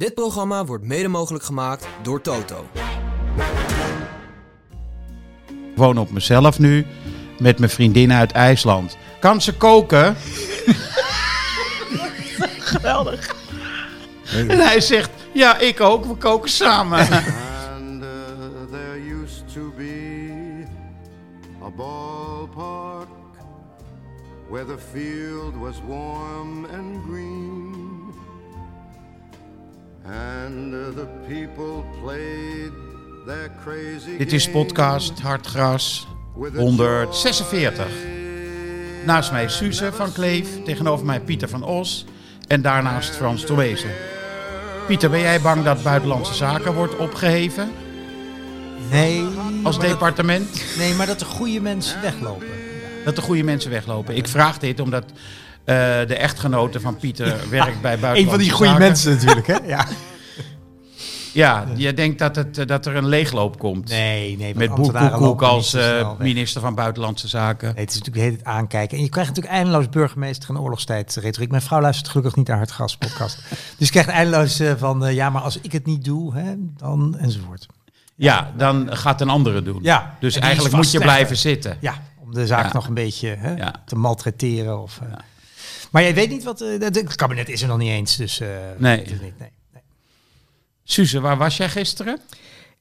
Dit programma wordt mede mogelijk gemaakt door Toto. Ik woon op mezelf nu met mijn vriendin uit IJsland. Kan ze koken? Geweldig. En hij zegt, ja, ik ook. We koken samen. And uh, there used to be a ballpark where the field was warm and green. And the people played their crazy Dit is podcast Hartgras 146. Naast mij Suze van Kleef, tegenover mij Pieter van Os en daarnaast Frans Towezen. Pieter, ben jij bang dat Buitenlandse Zaken wordt opgeheven Nee, als dat- departement? nee, maar dat de goede mensen weglopen. Dat de goede mensen weglopen. Ik vraag dit omdat de echtgenote van Pieter werkt bij Buitenlandse Een van die goede Zaken. mensen natuurlijk, hè? Ja. Ja, je denkt dat, het, eh, dat er een leegloop komt. Nee, nee. Met Koekoek lopen als eh, minister van Buitenlandse Zaken. Nee, het is natuurlijk de hele tijd aankijken. En je krijgt natuurlijk eindeloos burgemeester en oorlogstijd retoriek. Mijn vrouw luistert gelukkig niet naar Hartgas podcast. dus je krijgt eindeloos eh, van, eh, ja, maar als ik het niet doe, hè, dan enzovoort. Ja, dan gaat een andere doen. Ja, Dus eigenlijk moet je blijven zitten. Ja, om de zaak Ja. nog een beetje hè, Ja. te maltretteren. Of, eh. Maar jij weet niet wat... eh, het kabinet is er nog niet eens, dus... eh, Nee. weet het niet, nee. nee. Suze, waar was jij gisteren?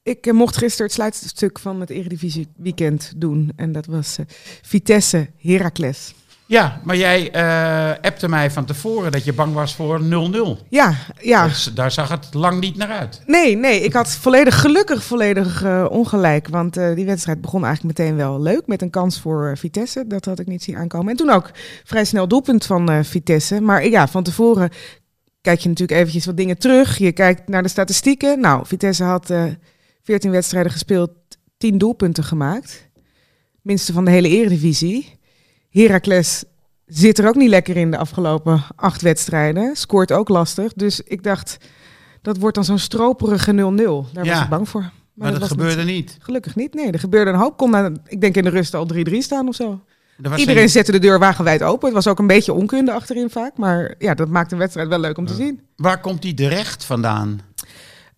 Ik eh, mocht gisteren het sluitstuk van het Eredivisie weekend doen. En dat was eh, Vitesse Heracles. Ja, maar jij eh appte mij van tevoren dat je bang was voor 0-0. Ja, ja. Dus daar zag het lang niet naar uit. Nee, nee, ik had volledig, gelukkig volledig eh, ongelijk. Want eh, die wedstrijd begon eigenlijk meteen wel leuk. Met een kans voor Vitesse. Dat had ik niet zien aankomen. En toen ook vrij snel doelpunt van Vitesse. Maar ja, van tevoren kijk je natuurlijk eventjes wat dingen terug. Je kijkt naar de statistieken. Nou, Vitesse had eh 14 wedstrijden gespeeld, 10 doelpunten gemaakt. Minste van de hele eredivisie. Heracles zit er ook niet lekker in de afgelopen acht wedstrijden. Scoort ook lastig. Dus ik dacht, dat wordt dan zo'n stroperige 0-0. Daar Ja, was ik bang voor. Maar, Maar dat gebeurde niet. niet. Gelukkig niet. Nee, er gebeurde een hoop. Kon na, ik denk in de rust al 3-3 staan of zo. Er Iedereen een- zette de deur wagenwijd open. Het was ook een beetje onkunde achterin vaak. Maar ja, dat maakt een wedstrijd wel leuk om te zien. Waar komt die de recht vandaan?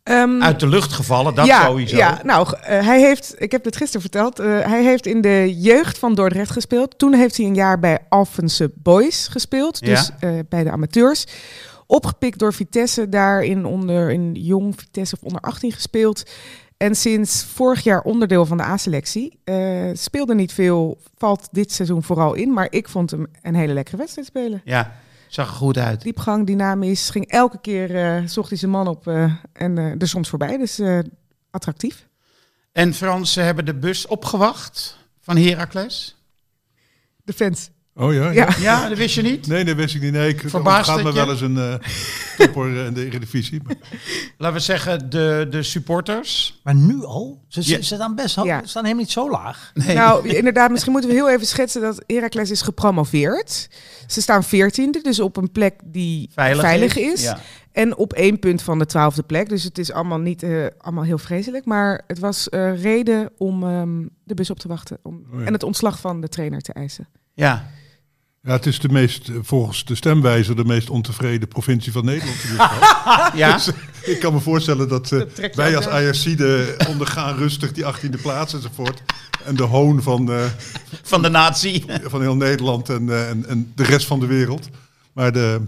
Ehm, Uit de lucht gevallen, dat ja, sowieso. Ja, nou, eh, hij heeft, ik heb het gisteren verteld, eh, hij heeft in de jeugd van Dordrecht gespeeld. Toen heeft hij een jaar bij Alphense Boys gespeeld, dus eh, bij de amateurs. Opgepikt door Vitesse, daarin onder in jong Vitesse of onder 18 gespeeld. En sinds vorig jaar onderdeel van de A-selectie. Speelde niet veel, valt dit seizoen vooral in. Maar ik vond hem een hele lekkere wedstrijd spelen. Ja, zag er goed uit. Diepgang, dynamisch, ging elke keer, eh, zocht hij zijn man op eh, en eh, er soms voorbij. Dus attractief. En Frans, ze hebben de bus opgewacht van Heracles. De fans. Oh ja? Ja. Ja, dat wist je niet? Nee, dat wist ik niet. Nee, ik gaat het me wel eens een eh topper eh, in de Eredivisie. Maar, Laten we zeggen, de, de supporters. Maar nu al? Ze, ze, Ja. ze staan best. Ja. Ze staan helemaal niet zo laag. Nee. Nou, inderdaad, misschien moeten we heel even schetsen dat Heracles is gepromoveerd. Ze staan veertiende, dus op een plek die Veilig veilig, is, is. ja. En op één punt van de twaalfde plek. Dus het is allemaal niet eh, allemaal heel vreselijk. Maar het was eh, reden om ehm, de bus op te wachten. Om, Oh ja. En het ontslag van de trainer te eisen. ja. Ja, het is de meest, eh, volgens de stemwijzer, de meest ontevreden provincie van Nederland. ja. Dus, ik kan me voorstellen dat, eh, wij als. Ajaxide ondergaan rustig die 18e plaats enzovoort. En de hoon van, eh, van de natie. van heel Nederland en, eh, en, en de rest van de wereld. Maar de,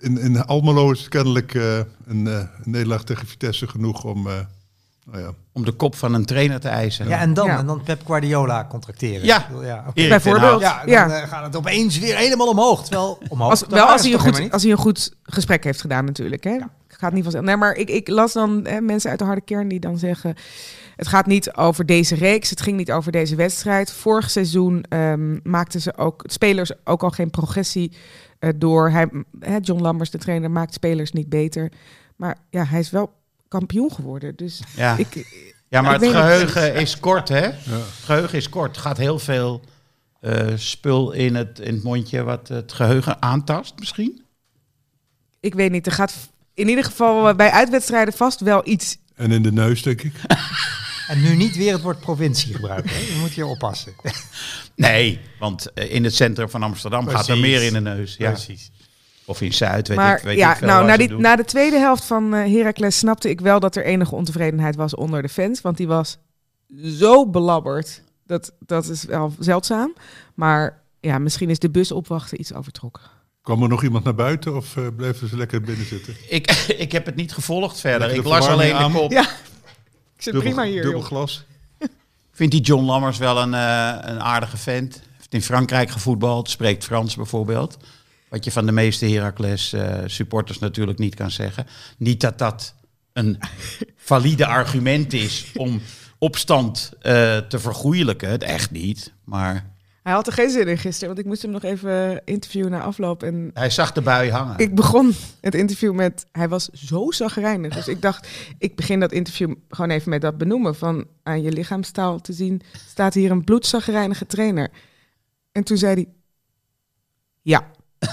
in, in Almelo is het kennelijk eh, een, eh, een nederlaag tegen Vitesse genoeg om... nou ja, Om de kop van een trainer te eisen. Ja, en dan, Ja. en dan Pep Guardiola contracteren. Ja. Bedoel, ja. Bijvoorbeeld. Ja, dan Ja. eh, gaat het opeens weer helemaal omhoog. Terwijl omhoog. Als, wel als hij, een goed, als hij een goed gesprek heeft gedaan natuurlijk. Hè? Gaat niet vanzelf. Nee, maar ik, ik las dan hè, mensen uit de harde kern die dan zeggen... het gaat niet over deze reeks, het ging niet over deze wedstrijd. Vorig seizoen ehm, maakten ze ook spelers ook al geen progressie eh, door. Hij, hè, John Lambers, de trainer, maakt spelers niet beter. Maar ja, hij is wel kampioen geworden. Dus Ja. ik, Ja, maar Ik het geheugen is kort, hè? Het geheugen is kort. Er gaat heel veel eh, spul in het, in het mondje wat het geheugen aantast, misschien. ik weet niet, er gaat in ieder geval bij uitwedstrijden vast wel iets... en in de neus, denk ik. En nu niet weer het woord provincie gebruiken. Hè? Je moet hier oppassen. Nee, want eh, in het centrum van Amsterdam gaat er meer in de neus. Ja. Precies. Of in Zuid, weet maar ik, weet ja, ik veel nou, na, die, na de tweede helft van eh Heracles snapte ik wel dat er enige ontevredenheid was onder de fans. Want die was zo belabberd. Dat, dat is wel zeldzaam. Maar ja, misschien is de bus opwachten iets overtrokken. Kwam er nog iemand naar buiten of eh, bleven ze lekker binnen zitten? ik, ik heb het niet gevolgd verder. Ik las alleen verwarming de aan. kop. Ja, ik zit Dubbel, prima hier. dubbel joh. glas. Vindt die John Lammers wel een, eh, een aardige vent. Heeft in Frankrijk gevoetbald, spreekt Frans bijvoorbeeld. Wat je van de meeste Heracles eh, supporters natuurlijk niet kan zeggen. Niet dat dat een valide argument is om opstand eh, te vergoeilijken. Het echt niet. Maar Hij had er geen zin in gisteren, want ik moest hem nog even interviewen na afloop. En hij zag de bui hangen. ik begon het interview met, hij was zo zagrijnig. Dus ik dacht, ik begin dat interview gewoon even met dat benoemen. Van aan je lichaamstaal te zien, staat hier een bloedzagrijnige trainer. En toen zei hij, ja.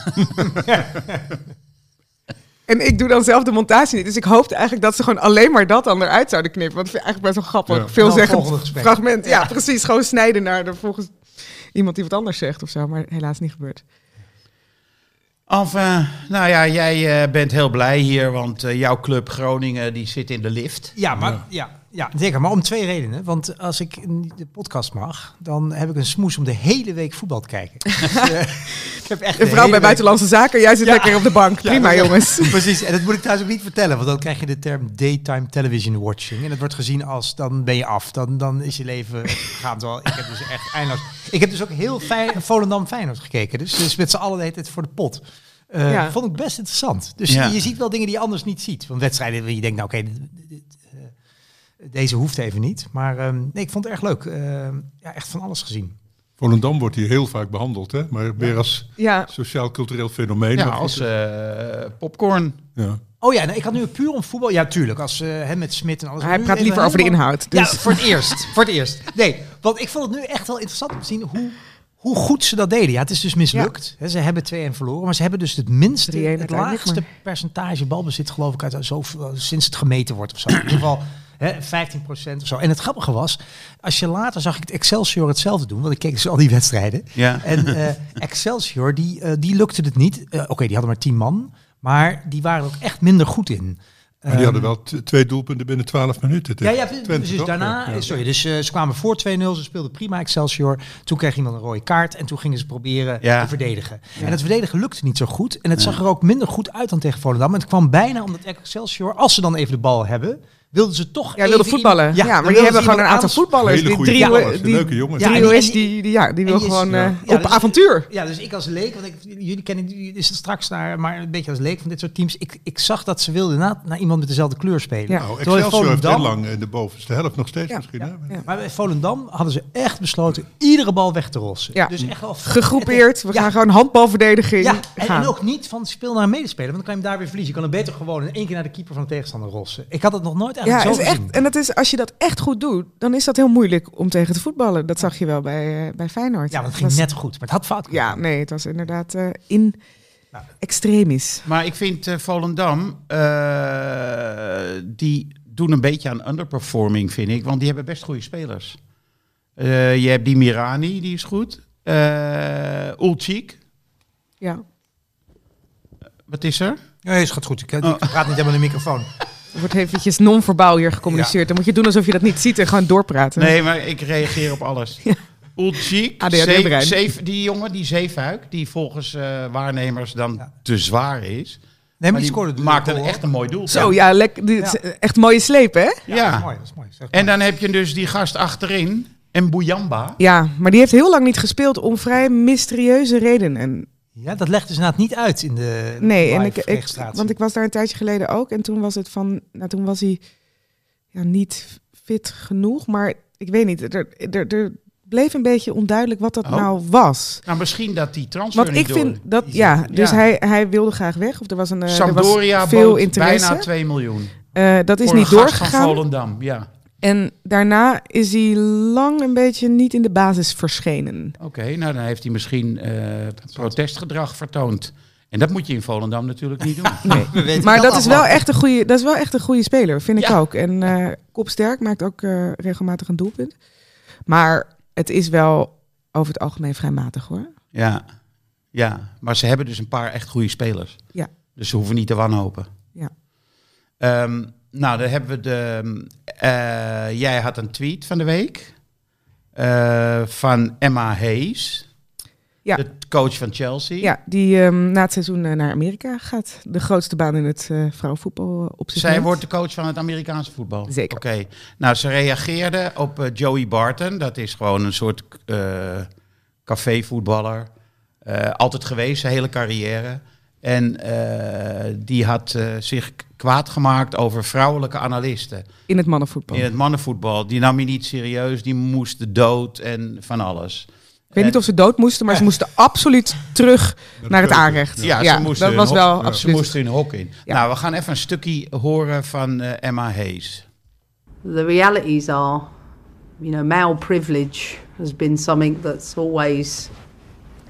en ik doe dan zelf de montage niet. Dus ik hoopte eigenlijk dat ze gewoon alleen maar dat dan eruit zouden knippen. Want vind het eigenlijk best wel grappig. Ja. Veelzeggend gesprek. fragment. Ja, precies. Gewoon snijden naar de volgens iemand die wat anders zegt of zo. Maar helaas niet gebeurd. Enfin, nou ja, jij eh, bent heel blij hier, want eh, jouw club Groningen die zit in de lift. Ja, maar, ja. Ja, zeker. Maar om twee redenen. Want als ik in de podcast mag, dan heb ik een smoes om de hele week voetbal te kijken. Dus, eh, ik heb echt Een de vrouw bij week- Buitenlandse Zaken. Jij zit Ja. lekker op de bank. Prima, jongens. Precies, en dat moet ik trouwens ook niet vertellen, want dan krijg je de term daytime television watching. En dat wordt gezien als, dan ben je af, dan, dan is je leven gaan. Terwijl ik heb dus echt eindeloos... Ik heb dus ook heel fijn Volendam Feyenoord gekeken, dus, dus met z'n allen de hele tijd voor de pot. Eh, Ja. Vond ik best interessant. Dus Ja. je ziet wel dingen die je anders niet ziet. Van wedstrijden waar je denkt, nou oké, eh, deze hoeft even niet. Maar ehm, nee, ik vond het erg leuk. Eh, ja, echt van alles gezien. Volendam wordt hier heel vaak behandeld, hè? maar weer als Ja, sociaal-cultureel fenomeen. Ja, Maar als eh, popcorn. ja. Oh ja, nou, ik had nu puur om voetbal. Ja, tuurlijk. Als uh, hem met Smit en alles. hij praat liever over de inhoud. Dus. Ja, voor het eerst. voor het eerst. Nee, want ik vond het nu echt wel interessant om te zien hoe, hoe goed ze dat deden. Ja, het is dus mislukt. Hè, ze hebben 2-1 verloren, maar ze hebben dus het minste, 3-1 het laagste percentage balbezit geloof ik uit zo, sinds het gemeten wordt of zo. In ieder geval hè, 15% of zo. En het grappige was, als je later zag ik het Excelsior hetzelfde doen, want ik keek dus al die wedstrijden. Ja. En eh, Excelsior, die, eh, die lukte het niet. Eh, Oké, die hadden maar 10 man, maar die waren er ook echt minder goed in. Maar die Ehm, hadden wel twee doelpunten binnen 12 minuten. ja, ja, Twente, dus daarna, Ja. sorry, dus eh, ze kwamen voor 2-0, ze speelden prima Excelsior. Toen kreeg iemand een rode kaart en toen gingen ze proberen Ja. te verdedigen. En het verdedigen lukte niet zo goed en het zag er ook minder goed uit dan tegen Volendam. En het kwam bijna omdat Excelsior, als ze dan even de bal hebben, wilden ze toch Ja, wilde even voetballen. Ja, maar die wilden hebben gewoon een aantal voetballers. Hele Die goede drie, die, leuke jongens. Ja, drie en die- die- die, die, ja, die wil gewoon ja. eh, Ja, op dus- avontuur. Ja, dus ik als leek, want ik, jullie kennen is het straks naar, maar een beetje als leek van dit soort teams. Ik, ik zag dat ze wilden na, naar iemand met dezelfde kleur spelen. Ja. Nou, Excelsior heeft heel Volendam- lang in de bovenste helft nog steeds Ja, misschien. ja, hè? ja. Maar bij Volendam hadden ze echt besloten iedere bal weg te rossen. Ja. Dus echt wel Gegroepeerd. We gaan gewoon handbalverdediging Ja, en, ook niet van speel naar een medespeler, want dan kan je hem daar weer verliezen. Je kan hem beter gewoon in één keer naar de keeper van de tegenstander rossen. Ik had het nog nooit Ja, is echt, en dat is, als je dat echt goed doet, dan is dat heel moeilijk om tegen te voetballen. Dat zag je wel bij, eh, bij Feyenoord. Ja, want het Dat ging was- net goed, maar het had fout Ja, gedaan. nee, het was inderdaad eh, in Nou. extremis. Maar ik vind eh, Volendam, eh, die doen een beetje aan underperforming, vind ik. Want die hebben best goede spelers. Eh, je hebt die Mirani, die is goed. Eh Ulcik, Ja. wat is er? Ja, is gaat goed. Ik, ik Oh. praat niet helemaal in de microfoon. Er wordt eventjes non-verbaal hier gecommuniceerd. Dan moet je doen alsof je dat niet ziet en gewoon doorpraten. Nee, maar ik reageer op alles. Ja. Zeef- Zeef- die jongen, die Zeefuik, die volgens eh, waarnemers dan Ja. te zwaar is. Nee, Maar maar die die scoorde maakt een echt een mooi doel. Zo, ja, lek, dit is echt mooie sleep, hè? Ja. Ja, dat is mooi. Dat is mooi. Dat is echt En mooi. dan heb je dus die gast achterin, en Bouyamba. Ja, maar die heeft heel lang niet gespeeld om vrij mysterieuze redenen. Ja, dat legt dus inderdaad niet uit in de Nee, en ik, ik, want ik was daar een tijdje geleden ook. En toen was het van, nou toen was hij ja, niet fit genoeg. Maar ik weet niet, er, er, er bleef een beetje onduidelijk wat dat Oh. nou was. Nou, misschien dat die transfer Want niet ik vind door- dat, ja, dus Ja. Hij, hij wilde graag weg. Of er was een eh, er Sampdoria was veel interesse. bijna 2 miljoen. Eh, dat is voor niet een gast van doorgegaan. Volendam, ja. En daarna is hij lang een beetje niet in de basis verschenen. Oké, nou dan heeft hij misschien eh, protestgedrag vertoond. En dat moet je in Volendam natuurlijk niet doen. Nee. We weten Maar dat is, wel echt een goede, dat is wel echt een goede speler, vind ik ook. En eh Kopsterk maakt ook eh, regelmatig een doelpunt. Maar het is wel over het algemeen vrij matig hoor. Ja. Ja, maar ze hebben dus een paar echt goede spelers. Ja. Dus ze hoeven niet te wanhopen. Ja. Ehm, nou, dan hebben we de... eh, jij had een tweet van de week. eh, van Emma Hayes. Ja. De coach van Chelsea. Ja, die ehm, na het seizoen eh, naar Amerika gaat. De grootste baan in het eh vrouwenvoetbal op zich Zij wordt de coach van het Amerikaanse voetbal. Zeker. Oké. Nou, ze reageerde op Joey Barton. Dat is gewoon een soort cafévoetballer. Altijd geweest, zijn hele carrière. En eh, die had eh, zich kwaad gemaakt over vrouwelijke analisten In het mannenvoetbal. in het mannenvoetbal. Die nam je niet serieus, die moesten dood en van alles. Ik weet niet of ze dood moesten, maar ze moesten absoluut terug naar het aanrecht. Ja, ze moesten dat hun was hok- wel Ze absoluut. moesten hun hok in. Ja. Nou, we gaan even een stukje horen van eh, Emma Hayes. The realities are, you know, male privilege has been something that's always,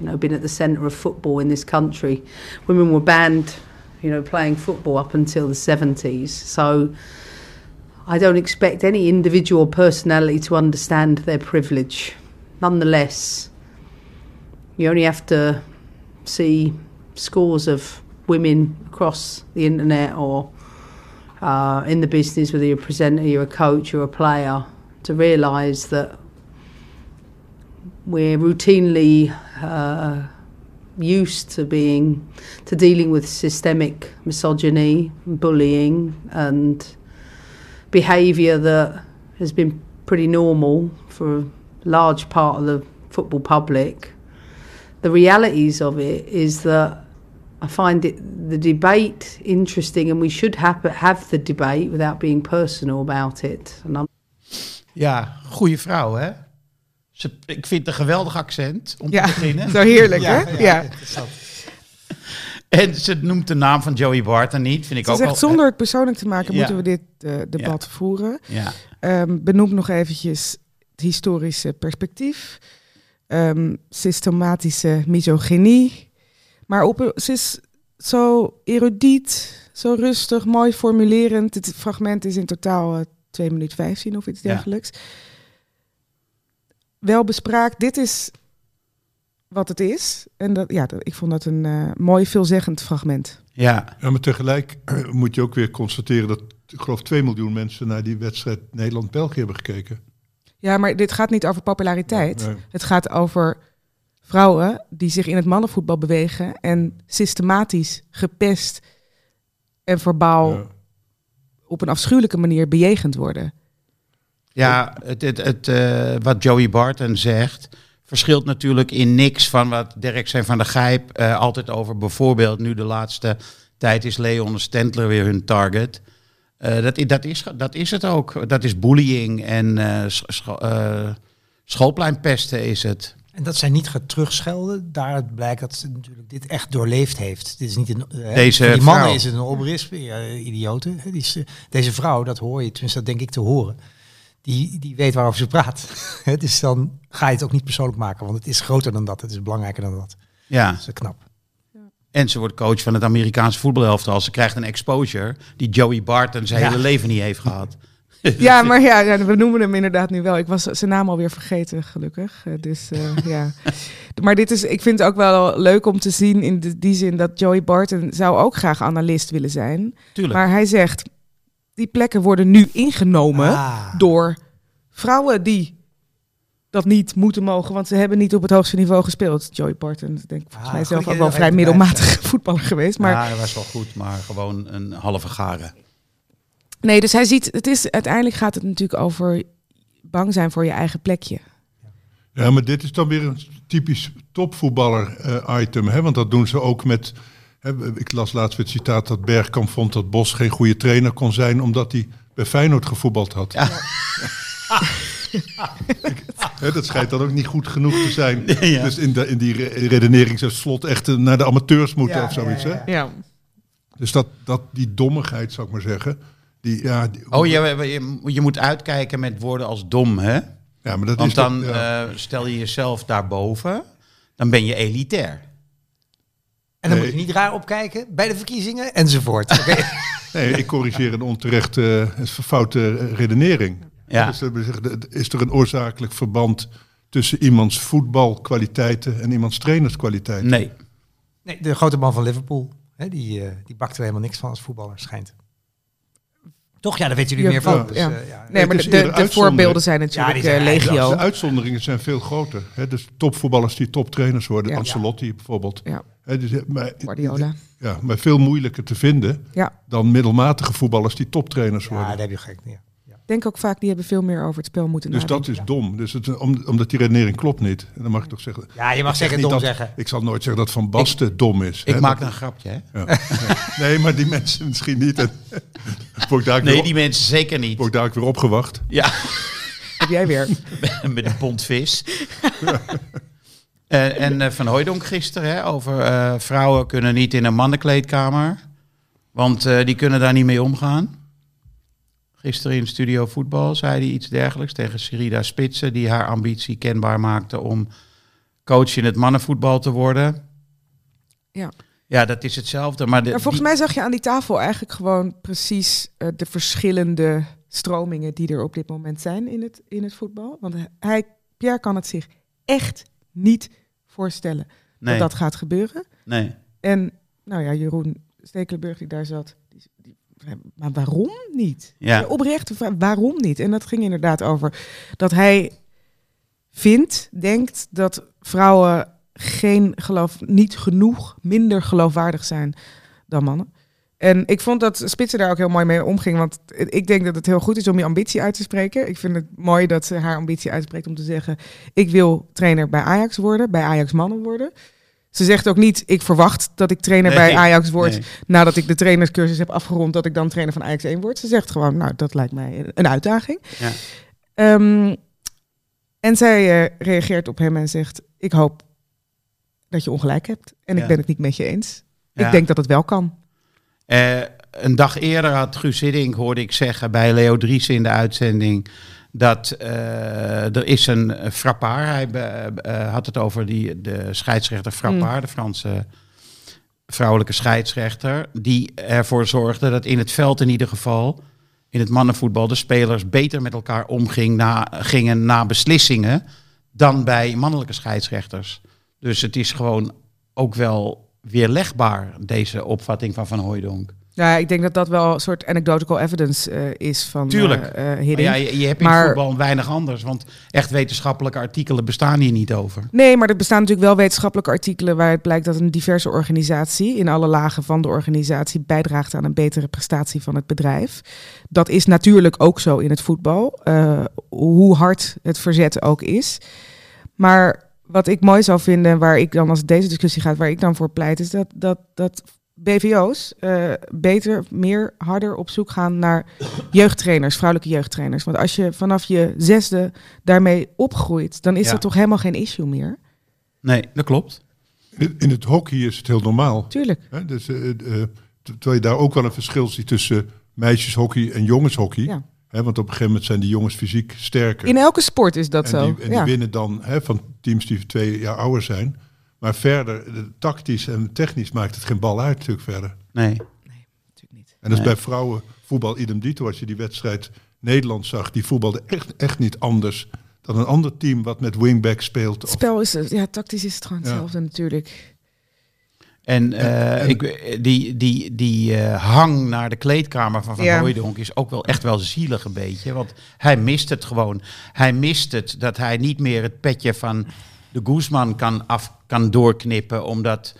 you know, been at the centre of football in this country. Women were banned, you know, playing football up until the 70s. So I don't expect any individual personality to understand their privilege. Nonetheless, you only have to see scores of women across the internet or uh, in the business, whether you're a presenter, you're a coach, you're a player, to realise that we're routinely uh, used to being to dealing with systemic misogyny, bullying, and behaviour that has been pretty normal for a large part of the football public. The realities of it is that I find it the debate interesting, and we should have have the debate without being personal about it. And I'm Ja, goede vrouw, hè? Ze, ik vind het een geweldig accent om Ja, te beginnen. zo heerlijk, hè? Ja. En ze noemt de naam van Joey Barton niet, vind ik Ze ook zegt, zonder het persoonlijk te maken, moeten we dit eh, debat voeren. Ja, Ehm benoem nog eventjes het historische perspectief. Ehm, systematische misogynie. Maar op, ze is zo erudiet, zo rustig, mooi formulerend. Het fragment is in totaal eh 2 minuten 15 of iets Ja. Wel bespraakt, dit is wat het is. En dat, ja, dat, ik vond dat een eh, mooi, veelzeggend fragment. ja, Ja, maar tegelijk moet je ook weer constateren dat, ik geloof, 2 miljoen mensen naar die wedstrijd Nederland-België hebben gekeken. Ja, maar dit gaat niet over populariteit. Nee. Het gaat over vrouwen die zich in het mannenvoetbal bewegen en systematisch gepest en verbaal Ja. op een afschuwelijke manier bejegend worden. Ja het, het, het, eh, wat Joey Barton zegt... verschilt natuurlijk in niks van wat Dirk zijn van der Gijp... eh, altijd over bijvoorbeeld nu de laatste tijd is Leon Stentler weer hun target... Eh, dat, dat, is, dat is het ook. Dat is bullying en sch- scho- schoolpleinpesten is het. En dat zij niet gaat terugschelden, daaruit blijkt dat ze natuurlijk dit echt doorleefd heeft. Dit is niet een. Deze die mannen vrouw. is het een oprisp, ja, idioten. deze vrouw, dat hoor je, tenminste dat denk ik te horen. Die, die weet waarover ze praat. Dus dan ga je het ook niet persoonlijk maken, want het is groter dan dat. Het is belangrijker dan dat. Ja. Dat is knap. En ze wordt coach van het Amerikaanse voetbalelftal. Ze krijgt een exposure die Joey Barton zijn Ja. hele leven niet heeft gehad. Ja, maar ja, we noemen hem inderdaad nu wel. Ik was zijn naam alweer vergeten, gelukkig. Eh, dus eh, ja. Maar dit is, ik vind het ook wel leuk om te zien in de- die zin dat Joey Barton zou ook graag analist willen zijn. Tuurlijk. Maar hij zegt, die plekken worden nu ingenomen Ah. door vrouwen die dat niet moeten mogen, want ze hebben niet op het hoogste niveau gespeeld. Joey Barton denk ik volgens Ah, mij zelf goed, ook wel vrij middelmatige voetballer geweest. Maar ja, was wel goed, maar gewoon een halve garen. nee, dus hij ziet, het is, uiteindelijk gaat het natuurlijk over bang zijn voor je eigen plekje. Ja, maar dit is dan weer een typisch topvoetballer-item. hè? want dat doen ze ook met... Ik las laatst weer het citaat dat Bergkamp vond dat Bos geen goede trainer kon zijn... omdat hij bij Feyenoord gevoetbald had. Ja. Hè, dat schijnt dan ook niet goed genoeg te zijn. Ja. Dus in, de, in die re- redenering zou slot echt eh, naar de amateurs moeten Ja, of zoiets. ja, ja, Hè? Ja. Dus dat, dat, die dommigheid, zou ik maar zeggen... Die, ja, die- Oh, je, je, je moet uitkijken met woorden als dom, hè? ja, maar dat Want is dan ja. eh, stel je jezelf daarboven, dan ben je elitair. En dan Nee. moet je niet raar opkijken bij de verkiezingen enzovoort. Oké. Nee, ik corrigeer een onterechte, uh, foute eh, redenering. Ja. Dus de- is er een oorzakelijk verband tussen iemands voetbalkwaliteiten en iemands trainerskwaliteiten? Nee. Nee, de grote man van Liverpool. Hè, die, eh, die bakte er helemaal niks van als voetballer, schijnt. Toch? Ja, daar weten jullie Ja, meer van. ja. Dus, Ja. eh, ja. Nee, Het maar de, de, voorbeelden zijn Ja, natuurlijk zijn eh, eigenlijk- legio. De uitzonderingen zijn veel groter. Hè? Dus topvoetballers die toptrainers worden. Ja. Ancelotti bijvoorbeeld. Ja. Hè, dus, maar, Guardiola. Ja, maar veel moeilijker te vinden Ja, dan middelmatige voetballers die toptrainers Ja, worden. daar heb je gek. Ja. Ik denk ook vaak die hebben veel meer over het spel moeten Dus nadenken. dat is dom. Dus het, om, omdat die redenering klopt niet. En dan mag ik toch zeggen. ja, je mag ik zeg zeker niet dom dat- zeggen. Ik zal nooit zeggen dat Van Basten dom is. Ik hè, maak dat- een grapje, hè? ja. Nee, maar die mensen misschien niet. En, Nee, die mensen zeker niet. word ik daar weer opgewacht. Ja, Heb jij weer? met een pond vis. en en eh, Van Hooijdonk gisteren hè, over eh, vrouwen kunnen niet in een mannenkleedkamer. Want eh, die kunnen daar niet mee omgaan. Gisteren in Studio Voetbal zei hij iets dergelijks tegen Sirida Spitsen, die haar ambitie kenbaar maakte om coach in het mannenvoetbal te worden. Ja. Ja, dat is hetzelfde. Maar, de, Maar volgens die- mij zag je aan die tafel eigenlijk gewoon precies eh, de verschillende stromingen die er op dit moment zijn in het, in het voetbal. Want hij, Pierre kan het zich echt niet voorstellen nee, dat dat gaat gebeuren. nee. En nou ja, Jeroen Stekelenburg die daar zat, maar waarom niet? Ja. De oprechte vraag, waarom niet? En dat ging inderdaad over dat hij vindt, denkt dat vrouwen geen geloof, niet genoeg, minder geloofwaardig zijn dan mannen. En ik vond dat Spitsen daar ook heel mooi mee omging. Want ik denk dat het heel goed is om je ambitie uit te spreken. Ik vind het mooi dat ze haar ambitie uitspreekt om te zeggen... ik wil trainer bij Ajax worden, bij Ajax mannen worden. Ze zegt ook niet, ik verwacht dat ik trainer Nee, bij Ajax word... nee. nadat ik de trainerscursus heb afgerond... dat ik dan trainer van Ajax 1 word. Ze zegt gewoon, nou, dat lijkt mij een uitdaging. Ja. Ehm, en zij eh, reageert op hem en zegt... ik hoop dat je ongelijk hebt. En Ja. ik ben het niet met je eens. Ja. Ik denk dat het wel kan. Eh, een dag eerder had Guus Hiddink, hoorde ik zeggen bij Leo Dries in de uitzending, dat eh, er is een frappaar. Hij be- eh, had het over die, de scheidsrechter Frappard, de Franse vrouwelijke scheidsrechter, die ervoor zorgde dat in het veld in ieder geval, in het mannenvoetbal, de spelers beter met elkaar omgingen na, gingen na beslissingen dan bij mannelijke scheidsrechters. Dus het is gewoon ook wel weerlegbaar, deze opvatting van Van Hooijdonk. Ja, ik denk dat dat wel een soort anecdotal evidence eh, is van Tuurlijk. eh, eh, ja, je, je hebt in Maar- voetbal weinig anders, want echt wetenschappelijke artikelen bestaan hier niet over. Nee, maar er bestaan natuurlijk wel wetenschappelijke artikelen waaruit blijkt dat een diverse organisatie in alle lagen van de organisatie bijdraagt aan een betere prestatie van het bedrijf. Dat is natuurlijk ook zo in het voetbal, hoe hard het verzet ook is. Maar wat ik mooi zou vinden, waar ik dan als deze discussie gaat, waar ik dan voor pleit, is dat, dat, dat BVO's eh, beter, meer, harder op zoek gaan naar jeugdtrainers, vrouwelijke jeugdtrainers. Want als je vanaf je zesde daarmee opgroeit, dan is Ja. dat toch helemaal geen issue meer. Nee, dat klopt. In in het hockey is het heel normaal. Tuurlijk. Hè? Dus, eh, eh, ter- terwijl je daar ook wel een verschil ziet tussen meisjeshockey en jongenshockey. Ja. Hè, want op een gegeven moment zijn die jongens fysiek sterker. In elke sport is dat en zo. die, en die ja. winnen dan hè, van teams die twee jaar ouder zijn. Maar verder, de, tactisch en technisch maakt het geen bal uit natuurlijk verder. Nee. Natuurlijk niet. En dat is Nee. bij vrouwen voetbal idem dito. Als je die wedstrijd Nederland zag, die voetbalde echt, echt niet anders dan een ander team wat met wingback speelt. Het spel is, ja, tactisch is het gewoon Ja. hetzelfde natuurlijk. En, eh, en- ik, die, die, die eh, hang naar de kleedkamer van Van Ja. Hooijdonk is ook wel echt wel zielig een beetje. Want hij mist het gewoon. Hij mist het dat hij niet meer het petje van de Guzman kan, af, kan doorknippen. Omdat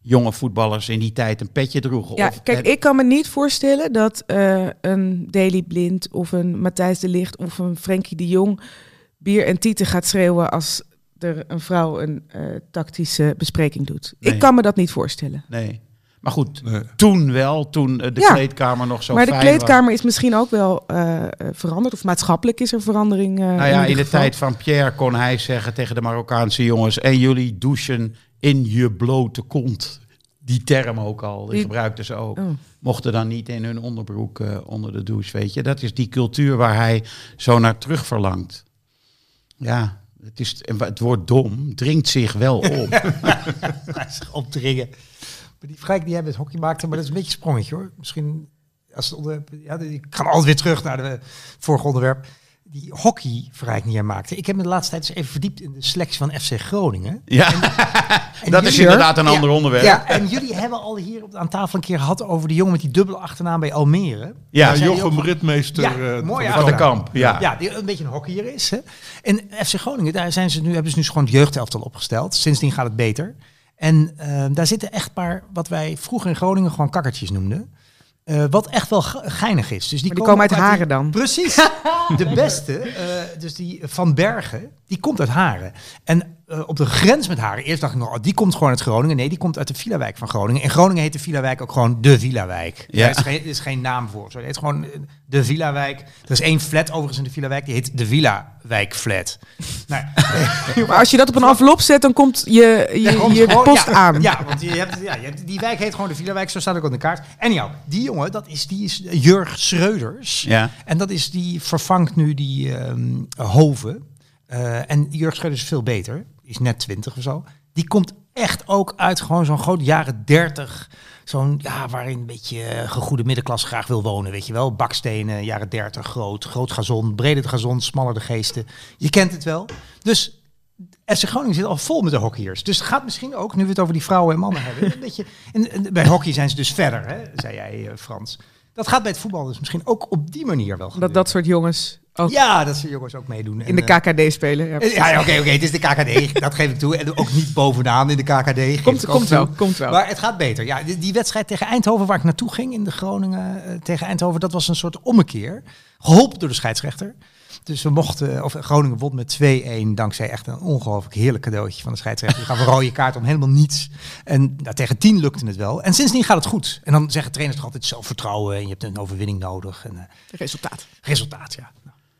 jonge voetballers in die tijd een petje droegen. Ja, Of kijk, ik kan me niet voorstellen dat eh, een Daily Blind of een Matthijs de Ligt of een Frenkie de Jong bier en tieten gaat schreeuwen als er een vrouw een eh, tactische bespreking doet. Nee. Ik kan me dat niet voorstellen. Nee. Maar goed, Nee. toen wel, toen eh, de Ja. kleedkamer nog zo maar de was. kleedkamer is misschien ook wel eh, eh, veranderd of maatschappelijk is er verandering. Nou ja, in, de geval. tijd van Pierre kon hij zeggen tegen de Marokkaanse jongens... en jullie douchen in je blote kont. Die term ook al, die Die- gebruikten ze ook. Oh. Mochten dan niet in hun onderbroek eh, onder de douche, weet je. Dat is die cultuur waar hij zo naar terug verlangt. Ja, het, is, het woord dom dringt zich wel op. opdringen. Maar die vraag die jij met hockey maakte, maar dat is een beetje een sprongetje hoor. Misschien als het onderwerp, ja, ik ga altijd weer terug naar de vorige onderwerp. die hockeyverrijking die jij maakte. Ik heb me de laatste tijd eens even verdiept in de selectie van FC Groningen. Ja, En dat is inderdaad een Ja, ander onderwerp. Ja, en jullie hebben al hier op, aan tafel een keer gehad over de jongen met die dubbele achternaam bij Almere. Ja, die Jochem ook- Ritmeester Ja, eh, mooi van Van de. Kamp, ja. Ja, die een beetje een hockeyer is. Hè? En FC Groningen, daar zijn ze nu, hebben ze nu gewoon het jeugdelftal opgesteld. Sindsdien gaat het beter. En eh, daar zitten echt paar, wat wij vroeger in Groningen gewoon kakkertjes noemden. Eh, wat echt wel ge- geinig is. Dus die, komen uit Haren dan? Precies. De beste, eh, dus die Van Bergen, die komt uit Haren. En eh, op de grens met Haren, eerst dacht ik nog, oh, die komt gewoon uit Groningen. Nee, die komt uit de Villawijk van Groningen. In Groningen heet de Villawijk ook gewoon de Villawijk. Ja. Er, is geen, er is geen naam voor. Zo, het heet gewoon eh, de Villawijk. Er is één flat overigens in de Villawijk, die heet de Villawijk flat. nou. Maar als je dat op een envelop zet, dan komt je, je, Ja, je gewoon- post ja, aan. Ja, want je hebt, ja, je hebt, die wijk heet gewoon de Villawijk, zo staat ook op de kaart. En jou, die jongen, dat is, die is Jurg Schreuders. Ja. En dat is, die vervangt nu die ehm Hoven. Eh, en Jurg Schreuders is veel beter. Is net 20 of zo. Die komt echt ook uit gewoon zo'n groot jaren 30. Zo'n, ja, waarin een beetje eh, gegoede middenklasse graag wil wonen, weet je wel. Bakstenen, jaren 30, groot, groot gazon, breder de gazon, smaller de geesten. Je kent het wel. Dus FC Groningen zit al vol met de hockeyers. Dus het gaat misschien ook, nu we het over die vrouwen en mannen hebben, een beetje... En, en bij hockey zijn ze dus verder, hè, zei jij, eh, Frans. Dat gaat bij het voetbal dus misschien ook op die manier wel Dat dat soort jongens ook Ja, dat ze jongens ook meedoen. in de eh, KKD spelen. Ja, oké, oké, het is de KKD, dat geef ik toe. En ook niet bovenaan in de KKD. Komt, komt wel, komt wel. Maar het gaat beter. Ja, die, die wedstrijd tegen Eindhoven, waar ik naartoe ging in de Groningen eh, tegen Eindhoven, dat was een soort ommekeer. Geholpen door de scheidsrechter. Dus we mochten, of Groningen won met 2-1, dankzij echt een ongelooflijk heerlijk cadeautje van de scheidsrechter. Die gaf een rode kaart om helemaal niets. En nou, tegen 10 lukte het wel. En sindsdien gaat het goed. En dan zeggen trainers toch altijd zelfvertrouwen en je hebt een overwinning nodig. En eh, Resultaat. resultaat, ja.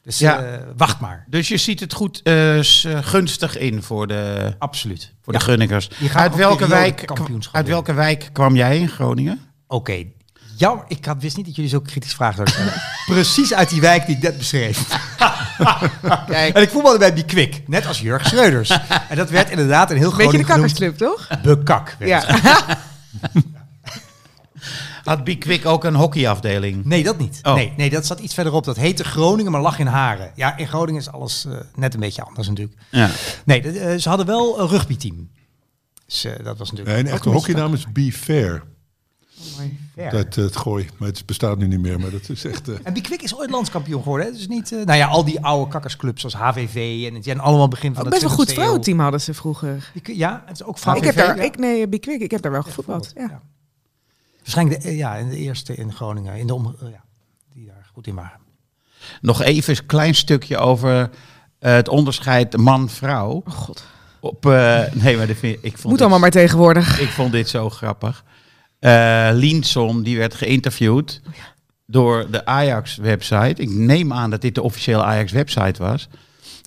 Dus Ja. eh, wacht maar. Dus je ziet het goed eh, eh, gunstig in voor de, Absoluut. voor Ja. de Uit welke, wijk, uit welke wijk kwam jij in Groningen? Oké. Jammer, ik had, wist niet dat jullie zo kritisch vragen zouden stellen. Precies uit die wijk die ik net beschreef. Kijk. En ik voetbalde bij die Kwik, net als Jurg Schreuders. En dat werd inderdaad een heel groot Beetje de kakkersclub, toch? Bekak. Ja. Had Bikwik ook een hockeyafdeling? Nee, dat niet. Oh. Nee, nee, dat zat iets verderop. Dat heette Groningen, maar lag in Haren. Ja, in Groningen is alles eh, net een beetje anders natuurlijk. Ja. Nee, eh, ze hadden wel een rugbyteam. Dus eh, dat was Nee, natuurlijk... een echte hockeynaam is Be Fair. Dat het gooi. Maar het bestaat nu niet meer. Maar dat is echt... En Bikwik is ooit landskampioen geworden. Hè? Dus niet, nou ja, al die oude kakkersclubs zoals HVV en het zijn allemaal begin van de best wel goed 20e eeuw. vrouwenteam hadden ze vroeger. Ja, het is ook ik VVV. heb daar, ja. ik, nee, Big Quick, ik heb daar wel gevoetbald. Ja. Waarschijnlijk de, eh, ja, in de eerste in Groningen. In de om, eh, ja, die daar goed in waren. Nog even een klein stukje over eh, het onderscheid man-vrouw. Oh god. Op, eh, nee, maar vind, ik vond Moet dit- allemaal maar tegenwoordig. Ik vond dit zo grappig. Eh Lienson, die werd geïnterviewd door de Ajax-website. Ik neem aan dat dit de officiële Ajax-website was.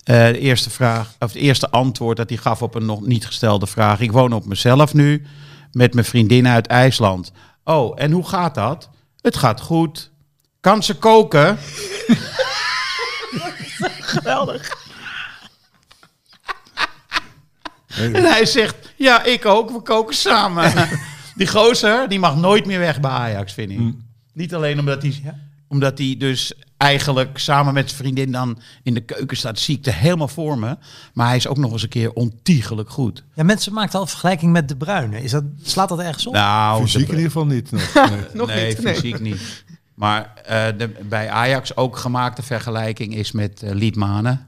Eh, de eerste vraag, of het eerste antwoord dat hij gaf op een nog niet gestelde vraag. Ik woon op mezelf nu met mijn vriendin uit IJsland. Oh, en hoe gaat dat? Het gaat goed. Kan ze koken? En hij zegt, ja, ik ook, we koken samen. die gozer, die mag nooit meer weg bij Ajax, vind ik. Niet alleen omdat hij, omdat hij dus eigenlijk samen met zijn vriendin dan in de keuken staat, zie ik er helemaal voor me. Maar hij is ook nog eens een keer ontiegelijk goed. Ja, mensen maken al een vergelijking met De Bruyne. Is dat, slaat dat ergens op? Nou, fysiek in ieder geval niet. nog. Nee. Nog nee, niet. Nee. fysiek niet. Maar eh, de, bij Ajax ook gemaakte vergelijking is met uh, Liedmanen.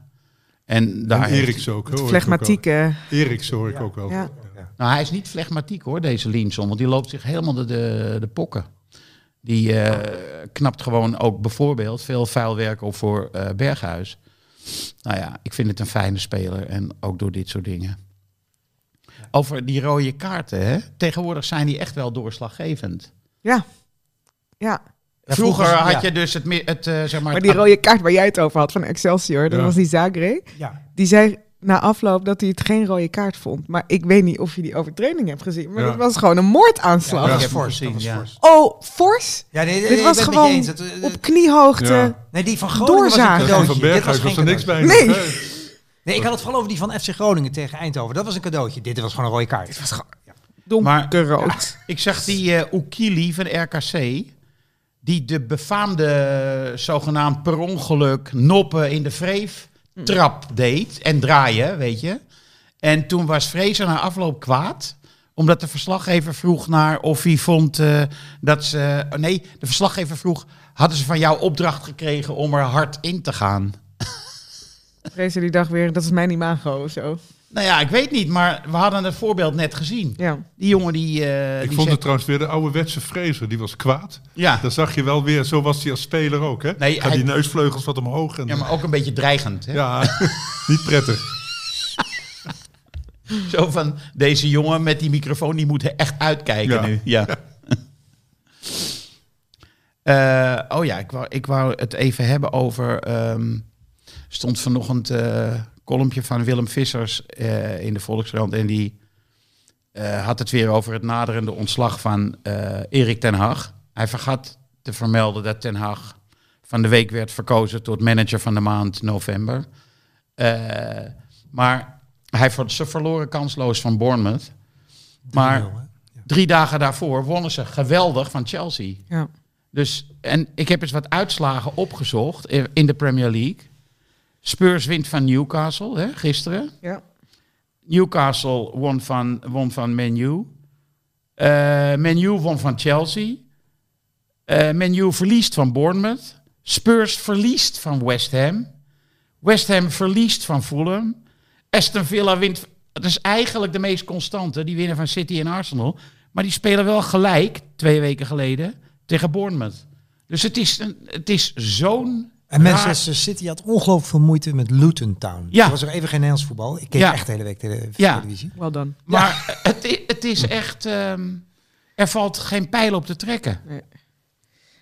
En daar En Eriks ook. hoor, hoor ik Flegmatiek. ook eh, al. Eriks hoor ik ook wel. Ja. Nou, hij is niet flegmatiek hoor, deze Lienson. Want die loopt zich helemaal de, de, de pokken. Die eh, knapt gewoon ook bijvoorbeeld veel vuilwerk op voor eh, Berghuis. Nou ja, ik vind het een fijne speler. En ook door dit soort dingen. Over die rode kaarten, hè? Tegenwoordig zijn die echt wel doorslaggevend. ja. Ja. Ja, Vroeger vroeger, had ja. je dus het, het eh, zeg maar... Maar die rode kaart waar jij het over had van Excelsior, dat Ja. was die Zagre. Ja. Die zei na afloop dat hij het geen rode kaart vond. Maar ik weet niet of je die overtreding hebt gezien. Maar Ja. dat was gewoon een moordaanslag. ik dat hem fors, dat ja. fors. Oh, fors? Ja, nee, nee, Dit was het gewoon eens. Dat, eh, Op kniehoogte. Ja. nee, die van Groningen was een Ja, cadeautje. van Dit Berghuis was er geen niks bij. Nee. Nee, ik had het vooral over die van FC Groningen tegen Eindhoven. Dat was een cadeautje. Dit was gewoon een rode kaart. Het was gewoon Maar- donkerrood. Ik zag die eh Oekili van RKC. die de befaamde zogenaamd per ongeluk noppen in de vreef trap deed en draaien, weet je. En toen was Fraser na afloop kwaad omdat de verslaggever vroeg naar of hij vond eh, dat ze... Nee, de verslaggever vroeg, hadden ze van jou opdracht gekregen om er hard in te gaan? Fraser die dacht weer, dat is mijn imago of zo. Nou ja, ik weet niet, maar we hadden het voorbeeld net gezien. Ja. Die jongen die... eh, Ik die vond het trouwens weer de ouderwetse Fraser. Die was kwaad. Ja, Dan zag je wel weer, zo was hij als speler ook. Hè? Nee, hij- die neusvleugels wat omhoog. En, ja, maar ook een beetje dreigend. Hè? ja, niet prettig. Zo van, deze jongen met die microfoon, die moet er echt uitkijken Ja. nu. Ja. Eh, oh ja, ik wou, ik wou het even hebben over... ehm stond vanochtend eh columnje van Willem Vissers eh, in de Volkskrant. En die eh, had het weer over het naderende ontslag van eh, Erik ten Hag. Hij vergat te vermelden dat ten Hag van de week werd verkozen tot manager van de maand november. Eh, maar hij ze verloren kansloos van Bournemouth. Maar 3-0, hè? drie dagen daarvoor wonnen ze geweldig van Chelsea. Ja. Dus, en ik heb eens wat uitslagen opgezocht in de Premier League. Spurs wint van Newcastle hè, gisteren. Ja. Newcastle won van, won van Man U. Eh, Man U won van Chelsea. Eh Man U verliest van Bournemouth. Spurs verliest van West Ham. West Ham verliest van Fulham. Aston Villa wint. Het is eigenlijk de meest constante. Die winnen van City en Arsenal. Maar die spelen wel gelijk, twee weken geleden, tegen Bournemouth. Dus het is, een, het is zo'n... En raar- Manchester City had ongelooflijk veel moeite met Luton Town. Ja. Er was er even geen Nederlands voetbal. Ik keek Ja. echt de hele week tele- Ja. televisie. Well done. Maar het, het is echt... ehm, er valt geen pijl op te trekken. Nee.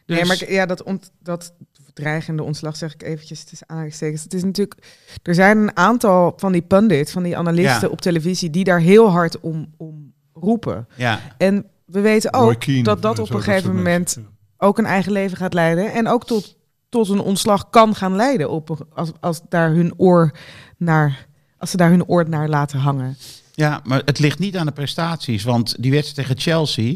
Dus, Nee, maar ja, dat, ont, dat dreigende ontslag zeg ik eventjes tussen aanhalingstekens. Het is natuurlijk, er zijn een aantal van die pundits, van die analisten Ja. op televisie, die daar heel hard om, om roepen. ja, En we weten ook Keane dat dat op een gegeven moment ook een eigen leven gaat leiden. En ook tot, tot een ontslag kan gaan leiden op, als, als, daar hun oor naar, als ze daar hun oor naar laten hangen. ja, maar het ligt niet aan de prestaties. Want die wedstrijd tegen Chelsea...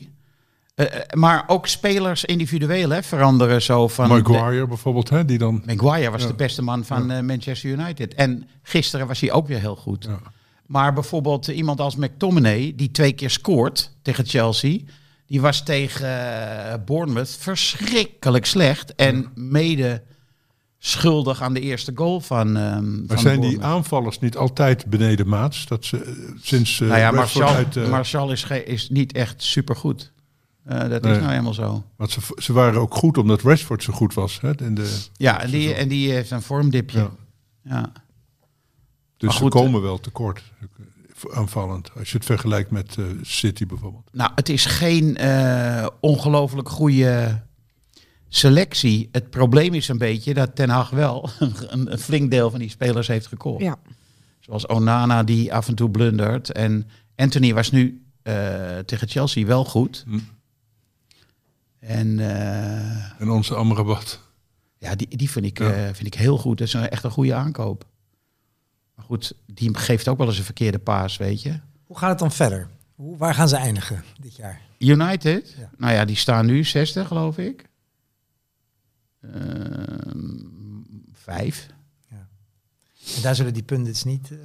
eh, eh, maar ook spelers individueel hè, veranderen zo van... Maguire bijvoorbeeld, hè, die dan... Maguire was Ja. de beste man van eh, Manchester United. En gisteren was hij ook weer heel goed. Ja. Maar bijvoorbeeld iemand als McTominay, die twee keer scoort tegen Chelsea... die was tegen eh, Bournemouth verschrikkelijk slecht. En mede schuldig aan de eerste goal van, ehm Maar van zijn die aanvallers niet altijd beneden maats? Dat ze eh, sinds eh Nou ja, Martial, uit... Martial is, is niet echt supergoed. Dat Nee. is nou helemaal zo. want ze, ze waren ook goed omdat Rashford zo goed was. Hè, in de, Ja, en die, en die heeft een vormdipje. Ja. Ja. dus ze komen wel tekort. Aanvallend. Als je het vergelijkt met eh, City bijvoorbeeld. Nou, het is geen eh, ongelooflijk goede selectie. Het probleem is een beetje dat Ten Hag wel een, een flink deel van die spelers heeft gekocht. Ja. Zoals Onana die af en toe blundert. En Anthony was nu eh, tegen Chelsea wel goed. Hm. En eh, En onze Amrabat. ja, die, die vind, ik, Ja. eh, vind ik heel goed. Dat is een, echt een goede aankoop. Maar goed, die geeft ook wel eens een verkeerde paas, weet je. Hoe gaat het dan verder? Hoe, waar gaan ze eindigen dit jaar? United, Ja. nou ja, die staan nu 60, geloof ik. Ehm, vijf. En daar zullen die pundits niet... eh,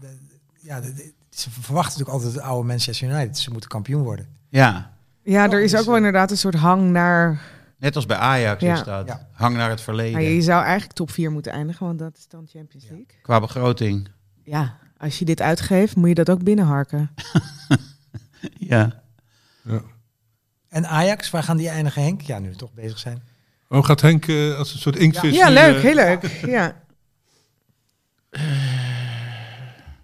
de- ja, de- de- ze verwachten natuurlijk altijd het oude Manchester United. Ze moeten kampioen worden. Ja, Ja, Oh, er is dus, ook wel eh, inderdaad een soort hang naar... net als bij Ajax Ja. is dat. Ja. Hang naar het verleden. Je zou eigenlijk top 4 moeten eindigen, want dat is dan Champions League. Qua begroting. Ja, als je dit uitgeeft, moet je dat ook binnenharken. Ja. Ja. En Ajax, waar gaan die eindigen, Henk? Ja, nu we toch bezig zijn. Oh, gaat Henk eh, als een soort inktvis... Ja, leuk, eh, heel leuk. Ja.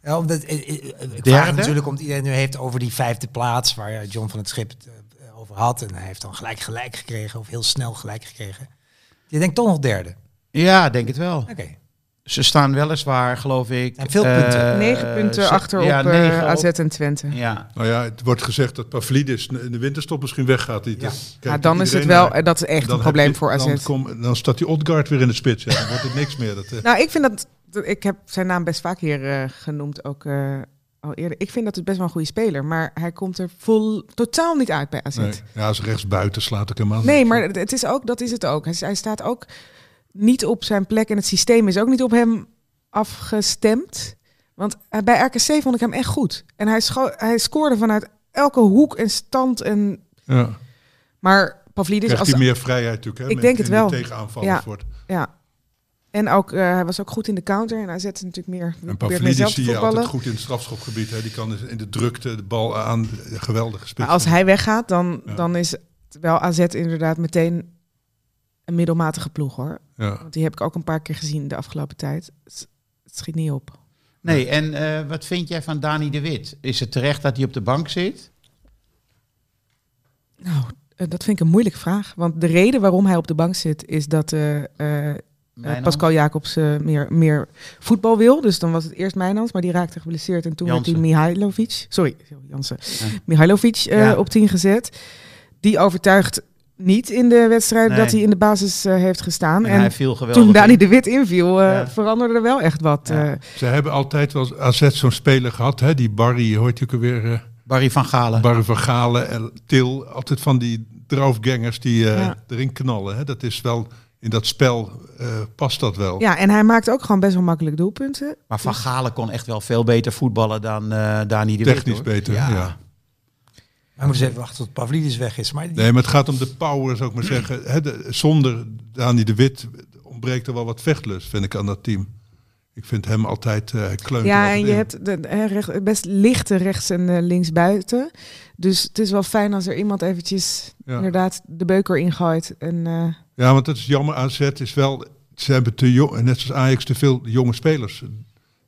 Ja, omdat, eh, ik vraag natuurlijk omdat iedereen nu heeft over die vijfde plaats waar John van het Schip over had. En hij heeft dan gelijk gelijk gekregen, of heel snel gelijk gekregen. Je denkt toch nog derde. ja, denk het wel. Oké. Ze staan weliswaar, geloof ik... En veel punten. eh, Negen punten achter op ja, eh, op- AZ en Twente. Ja, Nou ja, het wordt gezegd dat Pavlidis in de winterstop misschien weggaat. Die, Ja. daar Ja, dan is het wel, naar. eh, dat is echt een probleem je- voor AZ. Dan, kom- dan staat die Odgaard weer in de spits. Ja. Dan wordt het niks meer. Dat, eh, Nou, ik vind dat, dat- ik heb zijn naam best vaak hier eh, genoemd, ook eh, al eerder. Ik vind dat het best wel een goede speler, maar hij komt er vol totaal niet uit bij AZ. Nee. Nee, Ja, als rechts buiten slaat ik hem aan. maar het- is ook, dat is het ook. Hij, hij staat ook niet op zijn plek en het systeem is ook niet op hem afgestemd. Want eh, bij RKC vond ik hem echt goed. En hij, hij scoorde vanuit elke hoek en stand. En, Ja. maar Pavlidis, Krijgt als, hij meer vrijheid natuurlijk. Hè, Ik met- denk het wel. tegenaanvallers Ja. wordt. ja. En ook, eh, hij was ook goed in de counter. En hij zette natuurlijk meer. En meer Pavlidis zie je altijd goed in het strafschopgebied. Hè. Die kan dus in de drukte de bal aan. eh, Geweldige spits. Maar als hij weggaat, dan, Ja. dan is het wel AZ inderdaad meteen een middelmatige ploeg hoor. Ja. Want die heb ik ook een paar keer gezien de afgelopen tijd. Het, schiet niet op. Nee, en eh, wat vind jij van Dani de Wit? Is het terecht dat hij op de bank zit? Nou, dat vind ik een moeilijke vraag. Want de reden waarom hij op de bank zit, is dat eh, eh, Wijnand? Pascal Jacobs eh, meer, meer voetbal wil. Dus dan was het eerst Mijnans, maar die raakte geblesseerd. En toen werd Jansen. hij Mihailovic, sorry, Jansen, Ja. Mihailovic eh, Ja. op 10 gezet. Die overtuigt niet in de wedstrijd Nee. dat hij in de basis eh, heeft gestaan. En, En, hij viel geweldig toen Dani de Wit inviel, eh, Ja. veranderde er wel echt wat. Ja. eh. Ze hebben altijd wel AZ zo'n speler gehad. Hè. Die Barry, hoort je ook weer. eh, Barry van Galen. Barry van Galen en Til. Altijd van die draufgangers die eh, Ja. erin knallen. Hè. Dat is wel. In dat spel eh, past dat wel. ja, en hij maakt ook gewoon best wel makkelijk doelpunten. Maar Van Galen kon echt wel veel beter voetballen dan eh Dani de Wit. Technisch beter. Ja. Maar we moeten eens even wachten tot Pavlidis weg is. Maar die- Nee, maar het gaat om de power, zou ik maar zeggen. De- zonder Dani de Wit ontbreekt er wel wat vechtlust, vind ik, aan dat team. Ik vind hem altijd uh, kleunt. Ja, en je in. hebt de, recht, best lichte rechts en links buiten. Dus het is wel fijn als er iemand eventjes Ja. inderdaad de beuker ingooit. En, eh, Ja, want dat is jammer. AZ is wel. Ze hebben te jong, net zoals Ajax, te veel jonge spelers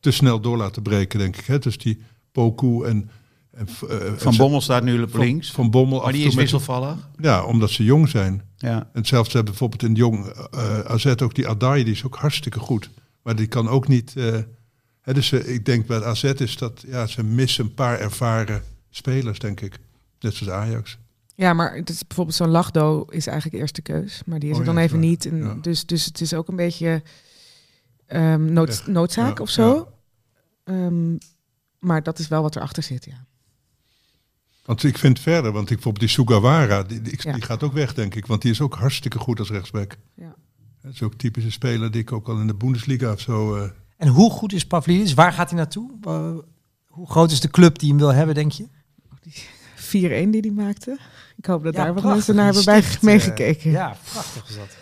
te snel door laten breken, denk ik. Hè? Dus die Poku en. en eh, Van Bommel staat nu op links. van Bommel. af maar die is wisselvallig. Ja, omdat ze jong zijn. Ja. En zelfs ze hebben bijvoorbeeld in jong eh AZ ook die Adai, die is ook hartstikke goed. Maar die kan ook niet. eh, hè, dus ik denk bij AZ is dat ja, ze missen een paar ervaren spelers, denk ik. Net zoals Ajax. Ja, maar het is bijvoorbeeld zo'n Lachdo is eigenlijk eerste keus. Maar die is Oh er ja, dan even niet. En. Ja. dus, dus het is ook een beetje ehm, nood, Echt, noodzaak ja, of zo. Ehm, maar dat is wel wat erachter zit, ja. Want ik vind verder, want ik bijvoorbeeld die Sugawara, die, die, Ja. die gaat ook weg, denk ik. Want die is ook hartstikke goed als rechtsback. Ja. Dat is ook typische speler die ik ook al in de Bundesliga of zo. eh, En hoe goed is Pavlidis? Waar gaat hij naartoe? Uh, hoe groot is de club die hem wil hebben, denk je? 4-1 die die maakte. Ik hoop dat Ja, daar wat mensen naar hebben Die bij stift, meegekeken. eh, ja, prachtig is dat.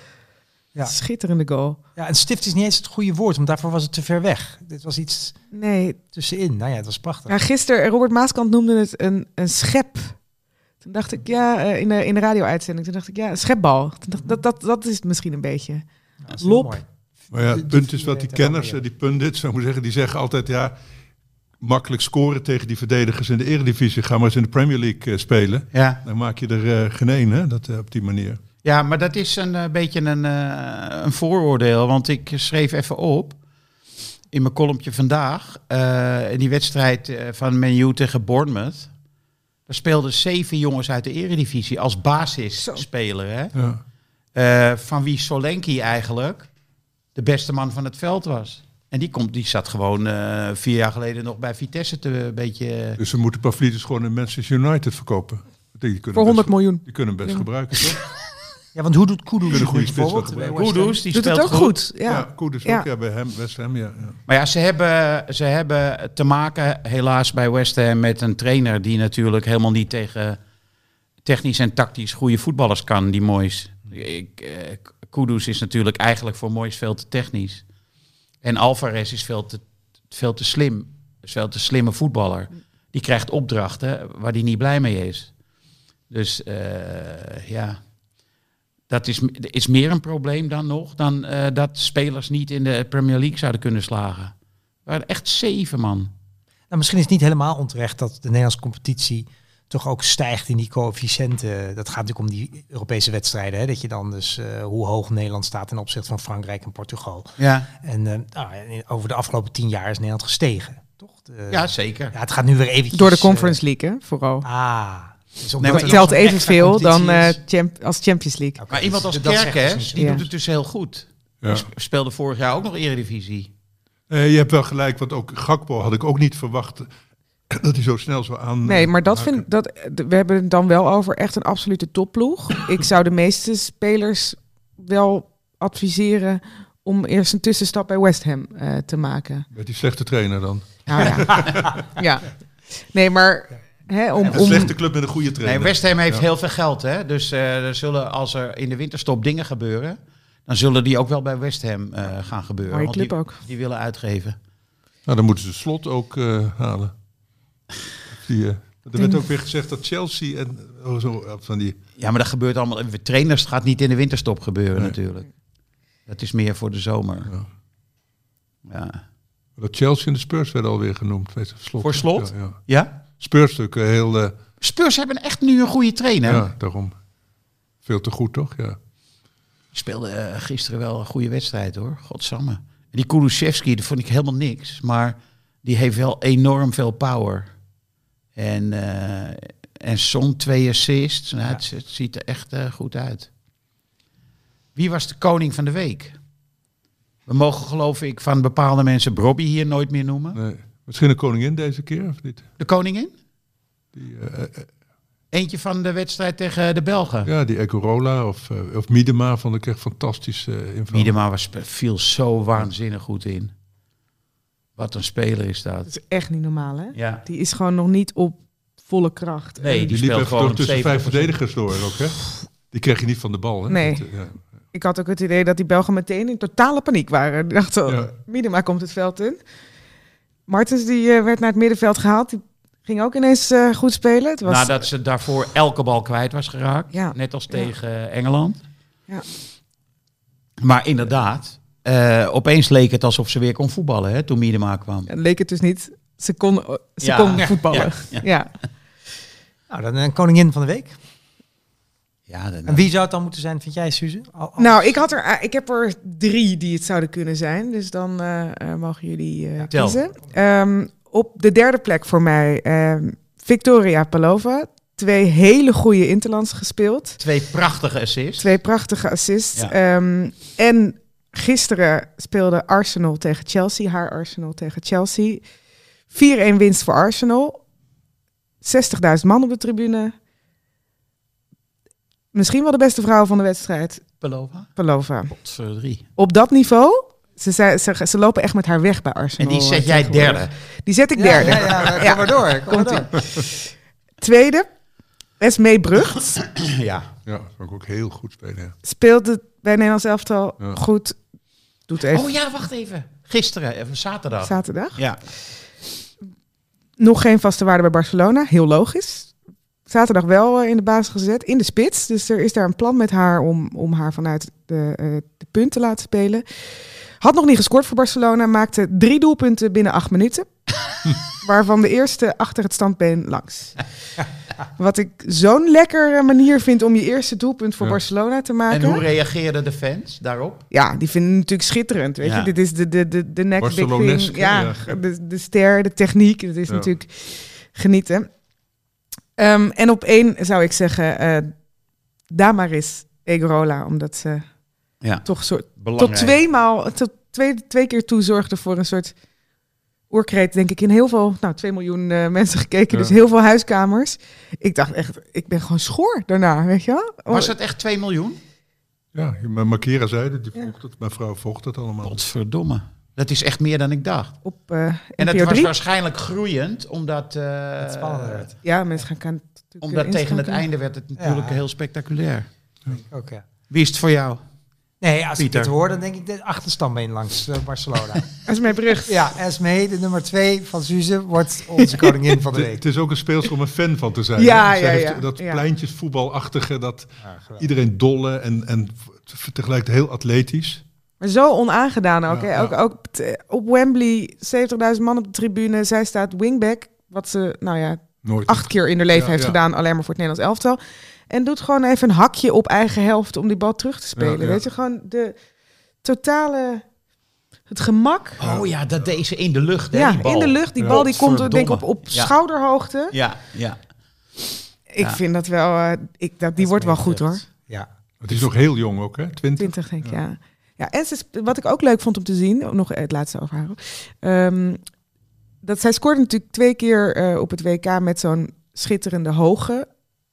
ja. Schitterende goal. Ja, en stift is niet eens het goede woord, want daarvoor was het te ver weg. Dit was iets Nee, tussenin. Nou ja, het was prachtig. Ja, gisteren, Robert Maaskant noemde het een, een schep. Toen dacht ik, ja, eh, in de, in de radio-uitzending, toen dacht ik, ja, een schepbal. Toen dacht, dat, dat, dat is het misschien een beetje. Ja, lop. mooi. Maar ja, het punt is wat die kenners, eh, die pundits, zou ik maar zeggen, die zeggen altijd ja, makkelijk scoren tegen die verdedigers in de Eredivisie. Ga maar eens in de Premier League eh, spelen. Ja. Dan maak je er eh, geen één, hè, dat, eh, op die manier. ja, maar dat is een beetje een, een vooroordeel. Want ik schreef even op in mijn kolompje vandaag. in die wedstrijd van Man tegen Bournemouth. Daar speelden zeven jongens uit de Eredivisie als basisspeler. Hè? Ja. Van wie Solenki eigenlijk de beste man van het veld was. En die, komt, die zat gewoon eh, vier jaar geleden nog bij Vitesse te een beetje... Dus we moeten Pavlidis gewoon in Manchester United verkopen. Die kunnen Voor 100 best, miljoen. Die kunnen hem best Ja. gebruiken, toch? Ja, want hoe doet Kudus het bijvoorbeeld? Kudus, die Doet het speelt ook goed. Ja, Ja. goed is Ja. ook ja, bij hem, West Ham, ja. ja. Maar ja, ze hebben, ze hebben te maken helaas bij West Ham met een trainer die natuurlijk helemaal niet tegen technisch en tactisch goede voetballers kan, die Moois. Ik, eh, Kudus is natuurlijk eigenlijk voor Moois veel te technisch. En Alvarez is veel te, veel te slim. Is veel te slimme voetballer. Die krijgt opdrachten waar hij niet blij mee is. Dus eh, ja, dat is, is meer een probleem dan nog, dan eh, dat spelers niet in de Premier League zouden kunnen slagen. Er waren echt zeven man. Nou, misschien is het niet helemaal onterecht dat de Nederlandse competitie toch ook stijgt in die coëfficiënten. Dat gaat natuurlijk om die Europese wedstrijden. Hè? Dat je dan dus eh, hoe hoog Nederland staat ten opzichte van Frankrijk en Portugal. Ja, En eh, nou, over de afgelopen tien jaar is Nederland gestegen. Toch? De- ja zeker. ja, het gaat nu weer eventjes... Door de eh, Conference League, hè, vooral. ah. Dus Nee, maar Het telt evenveel dan eh, champ- als Champions League. Maar iemand dus als dat zegt Kerk, hè, dus niet die Ja. doet het dus heel goed. Ja. Die speelde vorig jaar ook nog Eredivisie. Eh, je hebt wel gelijk, want ook Gakpo had ik ook niet verwacht. dat hij zo snel zo aan. Nee, maar dat maken. vind dat we hebben het dan wel over echt een absolute topploeg. Ik zou de meeste spelers wel adviseren om eerst een tussenstap bij West Ham eh, te maken. Met die slechte trainer dan. Nou ja. ja. Nee, maar hè, om, Een slechte club met een goede trainer. Nee, West Ham heeft Ja. heel veel geld, hè? Dus eh, er zullen, als er in de winterstop dingen gebeuren, dan zullen die ook wel bij West Ham eh, gaan gebeuren. club die, ook. die willen uitgeven. Nou, dan moeten ze slot ook eh, halen. Eh, er werd ook weer gezegd dat Chelsea en oh, zo, van die. Ja, maar dat gebeurt allemaal. Trainers gaat niet in de winterstop gebeuren, Nee. natuurlijk. Dat is meer voor de zomer. Ja. Ja. Dat Chelsea en de Spurs werden alweer genoemd. Weet je, slot. Voor slot? Ja, ja. ja? Spurs natuurlijk heel. eh, Spurs hebben echt nu een goede trainer. ja, daarom. Veel te goed, toch? Ja. Speelde eh, gisteren wel een goede wedstrijd, hoor. Godsamme. En die Kulusevski, dat vond ik helemaal niks. Maar die heeft wel enorm veel power. En, eh en Son twee assists. Nou, het, het ziet er echt eh, goed uit. Wie was de koning van de week? We mogen geloof ik van bepaalde mensen Bobby hier nooit meer noemen. Nee. Misschien een koningin deze keer, of niet? De koningin? Die, eh, Eentje van de wedstrijd tegen de Belgen. ja, die Ecorola of, of Miedema vond ik echt fantastisch uh. Miedema was, viel zo waanzinnig goed in. Wat een speler is dat. Dat is echt niet normaal, hè? Ja. Die is gewoon nog niet op volle kracht. Nee, Die liep even gewoon door tussen vijf 70%. verdedigers door ook, hè? Die kreeg je niet van de bal, hè? Nee. Dat, eh, ja. Ik had ook het idee dat die Belgen meteen in totale paniek waren. Die dachten, oh, Ja. Miedema komt het veld in. Martens die eh, werd naar het middenveld gehaald. Die ging ook ineens eh, goed spelen. Het was, Nadat ze daarvoor elke bal kwijt was geraakt. Ja. Net als Ja. tegen Engeland. Ja. Maar inderdaad, eh, opeens leek het alsof ze weer kon voetballen hè, toen Miedema kwam. Het leek het dus niet. Ze kon, ze Ja. kon Ja. voetballen. Ja. Ja. Ja. Nou, dan een koningin van de week. Ja, dat- En wie zou het dan moeten zijn, vind jij, Suze? Al- al- Nou, ik, had er, eh, ik heb er drie die het zouden kunnen zijn. Dus dan eh, eh, mogen jullie eh, kiezen. Ehm, op de derde plek voor mij ehm, Victoria Palova. Twee hele goede interlands gespeeld. Twee prachtige assists. Twee prachtige assists. Ja. Ehm, en gisteren speelde Arsenal tegen Chelsea. Haar Arsenal tegen Chelsea. 4-1 winst voor Arsenal. 60.000 man op de tribune. Misschien wel de beste vrouw van de wedstrijd, Pelova. Palova. Potverdrie. Op dat niveau, ze, zei, ze, ze lopen echt met haar weg bij Arsenal. En die zet eh, jij tegenwoordig. derde. Die zet ik Ja, derde. Ja, ja, kom Ja. maar door. Kom maar Komt-ie. door. Tweede, Esmee Brugt. Ja. ja, dat vond ik ook heel goed spelen. Speelt het bij Nederlands elftal Ja. goed. Doet even Oh ja, wacht even. Gisteren, even zaterdag. zaterdag. Ja. Nog geen vaste waarde bij Barcelona. Heel logisch. Zaterdag wel eh, in de basis gezet. In de spits. Dus er is daar een plan met haar om, om haar vanuit de, eh, de punt te laten spelen. Had nog niet gescoord voor Barcelona. Maakte drie doelpunten binnen acht minuten. waarvan de eerste achter het standbeen langs. Wat ik zo'n lekkere manier vind om je eerste doelpunt voor Ja. Barcelona te En maken. hoe reageerden de fans daarop? Ja, die vinden het natuurlijk schitterend. Weet Ja. je, dit is de, de, de, de next big thing. Ja. De, de ster, de techniek. Dat is Ja. natuurlijk genieten. Ehm, en op één zou ik zeggen, eh Damaris Egorola, omdat ze Ja. toch soort, tot twee maal, tot twee, twee keer toe zorgde voor een soort oorkreet, denk ik, in heel veel, nou, 2 miljoen eh, mensen gekeken, Ja. dus heel veel huiskamers. Ik dacht echt, ik ben gewoon schoor daarna, weet je wel? Was het echt 2 miljoen? Ja, maar Makera zei het, die volgt het, mijn vrouw volgt het allemaal. Godverdomme. Dat is echt meer dan ik dacht. Op eh En het NPO was 3. waarschijnlijk groeiend, omdat... eh, Het spannender werd. Ja, mensen gaan kan Omdat tegen het einde werd het natuurlijk Ja. heel spectaculair. Ook, ja. Wie is het voor jou? Nee, als Pieter. ik dit hoor, dan denk ik de achterstandbeen langs eh, Barcelona. Is mijn brug. ja, Esmee, de nummer twee van Suze, wordt onze koningin van de week. het is ook een speelster om een fan van te zijn. Ja, ja, heeft ja, Dat ja. pleintjesvoetbalachtige, dat iedereen dolle en, en tegelijkertijd heel atletisch. Maar zo onaangedaan ook. Ja, hè? ja. ook, ook t- op Wembley, 70.000 man op de tribune. Zij staat wingback, wat ze nou ja, Nooit. acht keer in haar leven Ja, heeft ja. gedaan, alleen maar voor het Nederlands elftal. En doet gewoon even een hakje op eigen helft om die bal terug te spelen. Ja, ja. Weet je, gewoon de totale, het gemak. Oh ja, dat deze in de lucht. Hè, ja, die bal. in de lucht. Die Ja. bal die komt denk ik op, op Ja. schouderhoogte. Ja, ja. Ik Ja. vind dat wel, eh, ik, dat, die wordt wel goed hoor. Ja. Het is nog heel jong ook, hè? 20. 20 denk ik, ja. ja. en ze, wat ik ook leuk vond om te zien, nog het laatste over haar. ehm, dat zij scoorde natuurlijk twee keer eh, op het WK met zo'n schitterende hoge,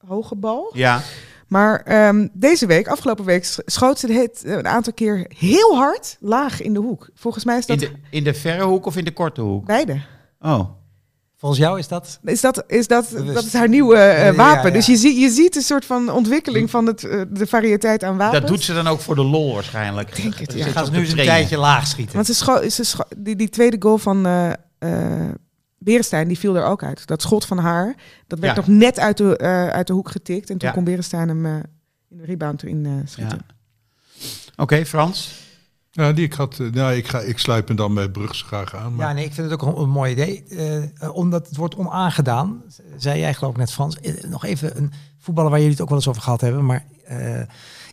hoge bal. Ja, Maar ehm, deze week, afgelopen week, sch- schoot ze het een aantal keer heel hard laag in de hoek. Volgens mij is in dat de, in de verre hoek of in de korte hoek? beide. Oh, Volgens jou is dat... Is dat, is dat, Bewust. dat is haar nieuwe eh, Ja, wapen. ja. Dus je, zie, je ziet een soort van ontwikkeling van het, eh, de variëteit aan wapens. dat doet ze dan ook voor de lol waarschijnlijk. denk het, ja. Zit Ze gaat nu eens een tijdje laag schieten. Want ze scho ze scho- die, die tweede goal van eh Berenstein, die viel er ook uit. Dat schot van haar, dat werd Ja. nog net uit de, eh, uit de hoek getikt. En toen Ja. kon Berenstein hem eh, in de rebound erin eh, schieten. Ja. Oké, Frans. Ja, die ik had. Nou, ik, ga, ik sluip me dan bij Brugs graag aan. Maar Ja, nee, ik vind het ook een, een mooi idee. Omdat het wordt onaangedaan, zei jij geloof ik net Frans. Nog even een voetballer waar jullie het ook wel eens over gehad hebben. Maar eh,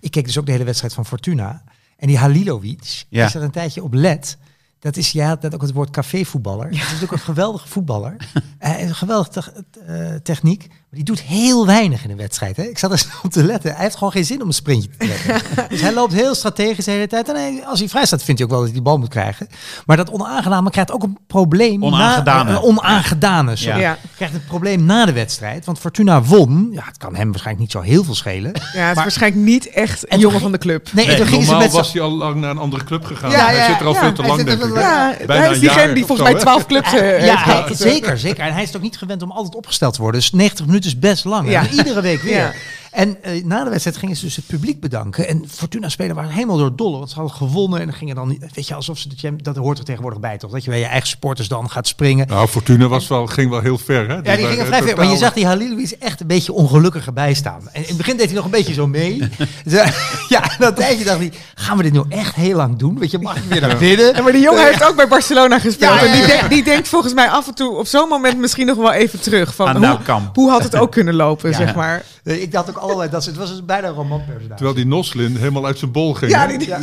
ik keek dus ook de hele wedstrijd van Fortuna. En die Halilovic, Ja. is er een tijdje op let. Dat is, had net ook het woord cafévoetballer. Dat is natuurlijk een geweldige voetballer. Hij heeft een geweldige te- eh, techniek. Maar die doet heel weinig in een wedstrijd. Hè? Ik zat er eens op te letten. Hij heeft gewoon geen zin om een sprintje te trekken. dus hij loopt heel strategisch de hele tijd. En hij- als hij vrij staat, vindt hij ook wel dat hij die bal moet krijgen. Maar dat onaangename krijgt ook een probleem. na- Onaangedane. eh, onaangedane, sorry. Ja. Ja. Krijgt een probleem na de wedstrijd. Want Fortuna won. Ja, het kan hem waarschijnlijk niet zo heel veel schelen. Ja, het is Maar- waarschijnlijk niet echt En een jongen van de club. Nee, toen gingen ze Normaal met z'n- was hij al lang naar een andere club gegaan. Ja, hij ja, zit er al ja, veel te lang, denk ik. Ja, Bijna hij is diegene die volgens mij twaalf clubs eh, Ja, heeft hij- gehad. zeker, zeker. En hij is ook niet gewend om altijd opgesteld te worden. Dus 90 minuten is best lang. Ja. Iedere week weer. En eh, na de wedstrijd gingen ze dus het publiek bedanken. En Fortuna-spelers waren helemaal door het dolle. Want ze hadden gewonnen. En dan gingen dan, weet je, alsof ze, dat, hoort er tegenwoordig bij toch? Dat je bij je eigen supporters dan gaat springen. Nou, Fortuna was wel, ging wel heel ver. Hè? Ja, die gingen waren vrij ver. Maar je zag die Halilovic echt een beetje ongelukkig erbij staan. En in het begin deed hij nog een beetje zo mee. Ze- ja, en dat tijdje dacht hij, gaan we dit nu echt heel lang doen? Weet je, mag ik weer naar binnen? Ja, maar die jongen heeft ook bij Barcelona gespeeld. Ja, ja, En die, die denkt volgens mij af en toe op zo'n moment misschien nog wel even terug. Van Aan hoe, nou kamp. hoe had het ook kunnen lopen, Ja. zeg maar. Eh, Ik dacht ook allerlei, dat het was dus bijna een romanpersonage. Terwijl die Noslin helemaal uit zijn bol ging. Ja, die, Ja,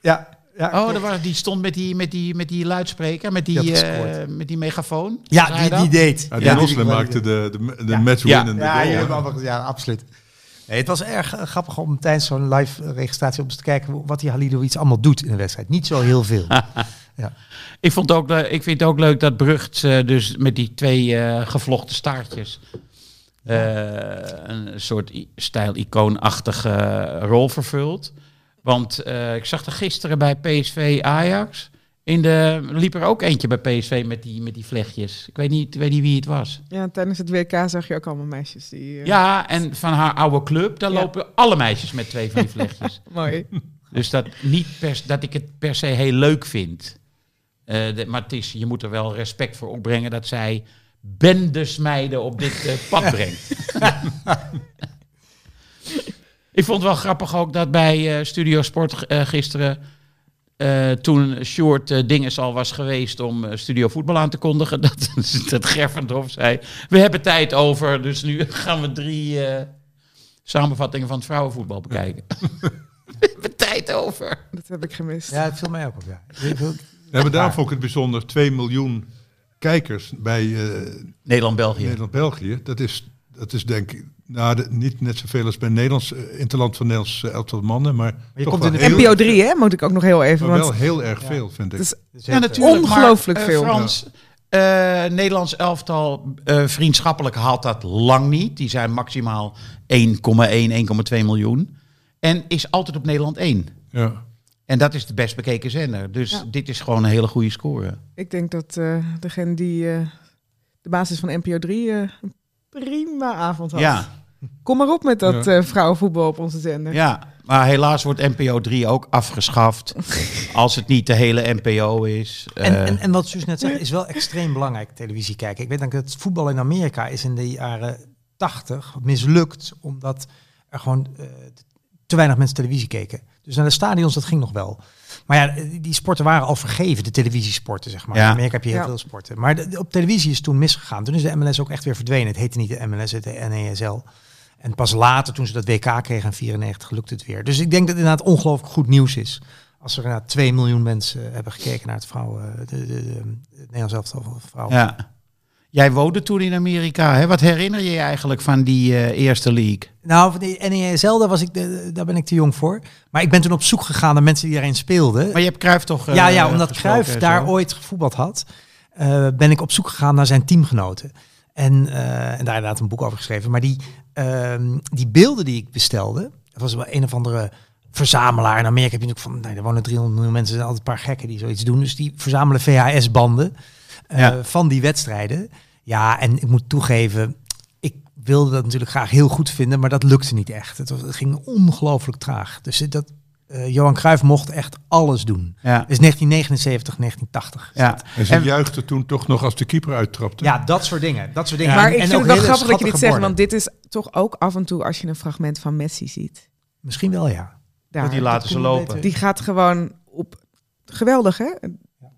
ja, ja, Oh, klopt. dat was, die stond met die, met die, met die luidspreker, met Die eh, met die megafoon. ja die, die deed. Ja, die Ja, Noslin maakte de, de, de Ja. match-winnende Ja, goal. ja, hè? ja, ja, absoluut. Nee, het was erg eh, grappig om tijdens zo'n live registratie om eens te kijken wat die Halilovic allemaal doet in een wedstrijd. Niet zo heel veel. ja. Ik, vond ook, ik vind het ook leuk dat Brugt eh, dus met die twee eh, gevlochten staartjes een soort stijl-icoonachtige rol vervult. Want eh, ik zag er gisteren bij PSV Ajax. In de, liep er ook eentje bij PSV met die, met die vlechtjes. Ik weet niet, weet niet wie het was. ja, tijdens het WK zag je ook allemaal meisjes die... eh, Ja, en van haar oude club, daar Ja. lopen alle meisjes met twee van die vlechtjes. Mooi. Dus dat, niet per, dat ik het per se heel leuk vind. Eh, de- maar het is, je moet er wel respect voor opbrengen dat zij bendesmeiden op dit eh, pad brengt. ik vond het wel grappig ook dat bij eh, Studio Sport eh, gisteren... eh, toen Short uh, Dinges al was geweest om eh, Studio Voetbal aan te kondigen... dat, dat Gervendorf zei, we hebben tijd over... dus nu gaan we drie eh, samenvattingen van het vrouwenvoetbal bekijken. we hebben tijd over. Dat heb ik gemist. ja, het viel mij ook op. Ja. Maar daarom vond ik het bijzonder. 2 miljoen kijkers bij eh, Nederland-België. Nederland-België. Dat is, dat is denk ik nou, de- niet net zoveel als bij Nederlands, eh, Interland van Nederlands eh, elftal mannen. Maar, je toch komt wel in de NPO 3, hè, moet ik ook nog heel even. Maar Want wel heel erg veel, vind ik. het is Dus Ja, natuurlijk. Ongelooflijk maar, veel. Frans, eh, Nederlands elftal eh, vriendschappelijk haalt dat lang niet. Die zijn maximaal 1,1, 1,2 miljoen. En is altijd op Nederland 1. Ja. En dat is de best bekeken zender. Dus Ja. dit is gewoon een hele goede score. Ik denk dat eh, degene die eh, de basis van NPO 3 eh, een prima avond had. Ja, Kom maar op met dat eh, vrouwenvoetbal op onze zender. ja, maar helaas wordt NPO 3 ook afgeschaft. als het niet de hele NPO is. En, en, en wat Suus net zegt, is wel extreem belangrijk, televisie kijken. Ik weet dat het voetbal in Amerika is in de jaren 80 mislukt, omdat er gewoon te weinig mensen televisie keken. Dus naar de stadions, dat ging nog wel. Maar ja, die sporten waren al vergeven, de televisiesporten, zeg maar. Ja. In Amerika heb je heel Ja. veel sporten. Maar de- de- op televisie is toen misgegaan. Toen is de MLS ook echt weer verdwenen. Het heette niet de MLS, het heette NESL. En pas later, toen ze dat WK kregen in 94, lukte het weer. Dus ik denk dat het inderdaad ongelooflijk goed nieuws is. Als er inderdaad 2 miljoen mensen hebben gekeken naar het vrouwen, de, de, de, het Nederlands elftal van vrouwen. ja. Jij woonde toen in Amerika. Hè? Wat herinner je je eigenlijk van die eh, eerste league? Nou, van die NESL, daar, was ik, de- daar ben ik te jong voor. Maar ik ben toen op zoek gegaan naar mensen die daarin speelden. Maar je hebt Cruijff toch... eh, ja, ja, omdat gesproken Cruijff daar ooit gevoetbald had. eh, ben ik op zoek gegaan naar zijn teamgenoten. En, eh, en daar inderdaad een boek over geschreven. Maar die, ehm, die beelden die ik bestelde, dat was wel een of andere verzamelaar. In Amerika heb je natuurlijk van, nee, er wonen 300 miljoen mensen, er zijn altijd een paar gekken die zoiets doen. Dus die verzamelen VHS-banden eh, Ja. van die wedstrijden. Ja, en ik moet toegeven, ik wilde dat natuurlijk graag heel goed vinden, maar dat lukte niet echt. Het, was, het ging ongelooflijk traag. Dus dat, eh, Johan Cruijff mocht echt alles doen. Ja. Dus 1979, 1980. is Ja. En ze En- juichte toen toch nog als de keeper uittrapte. Ja, dat soort dingen. Dat soort dingen. maar En- ik en vind het wel grappig dat je dit zegt, want dit is toch ook af en toe als je een fragment van Messi ziet. Misschien wel, ja. Daar. die laten ze lopen. Die gaat gewoon op... Geweldig, hè?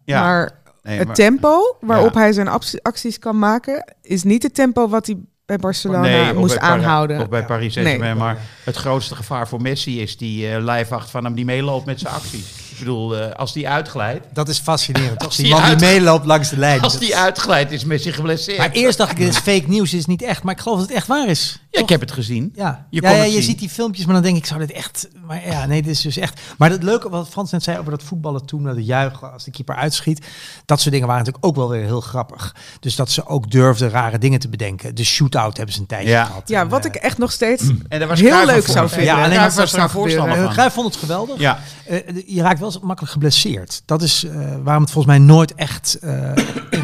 Ja. Maar Nee, het maar- tempo waarop Ja. hij zijn actie- acties kan maken... is niet het tempo wat hij bij Barcelona Nee, moest bij aanhouden. Of bij Paris Saint-Germain. Nee. Maar het grootste gevaar voor Messi is die eh lijfwacht van hem die meeloopt met zijn acties. Ik bedoel, eh, als die uitglijdt. Dat is fascinerend. Als Als die die man die meeloopt langs de lijn. Als Dat- die uitglijdt is Messi geblesseerd. Maar eerst dacht ik, dit is fake nieuws, dit is niet echt. Maar ik geloof dat het echt waar is. Ja, ik heb het gezien. Ja, Je ja, kon ja, het je zien. ziet die filmpjes, maar dan denk ik, zou dit echt... Maar ja, nee, dit is dus echt... Maar het leuke, wat Frans net zei over dat voetballen toen, dat juichen als de keeper uitschiet. Dat soort dingen waren natuurlijk ook wel weer heel grappig. Dus dat ze ook durfden rare dingen te bedenken. De shootout hebben ze een tijdje Ja. gehad. Ja, En, wat ik echt nog steeds En daar was heel leuk zou vinden. Ja, alleen als was er voorstander van. Cruijff vond het geweldig. Ja, Eh, je raakt wel eens makkelijk geblesseerd. Dat is eh, waarom het volgens mij nooit echt. eh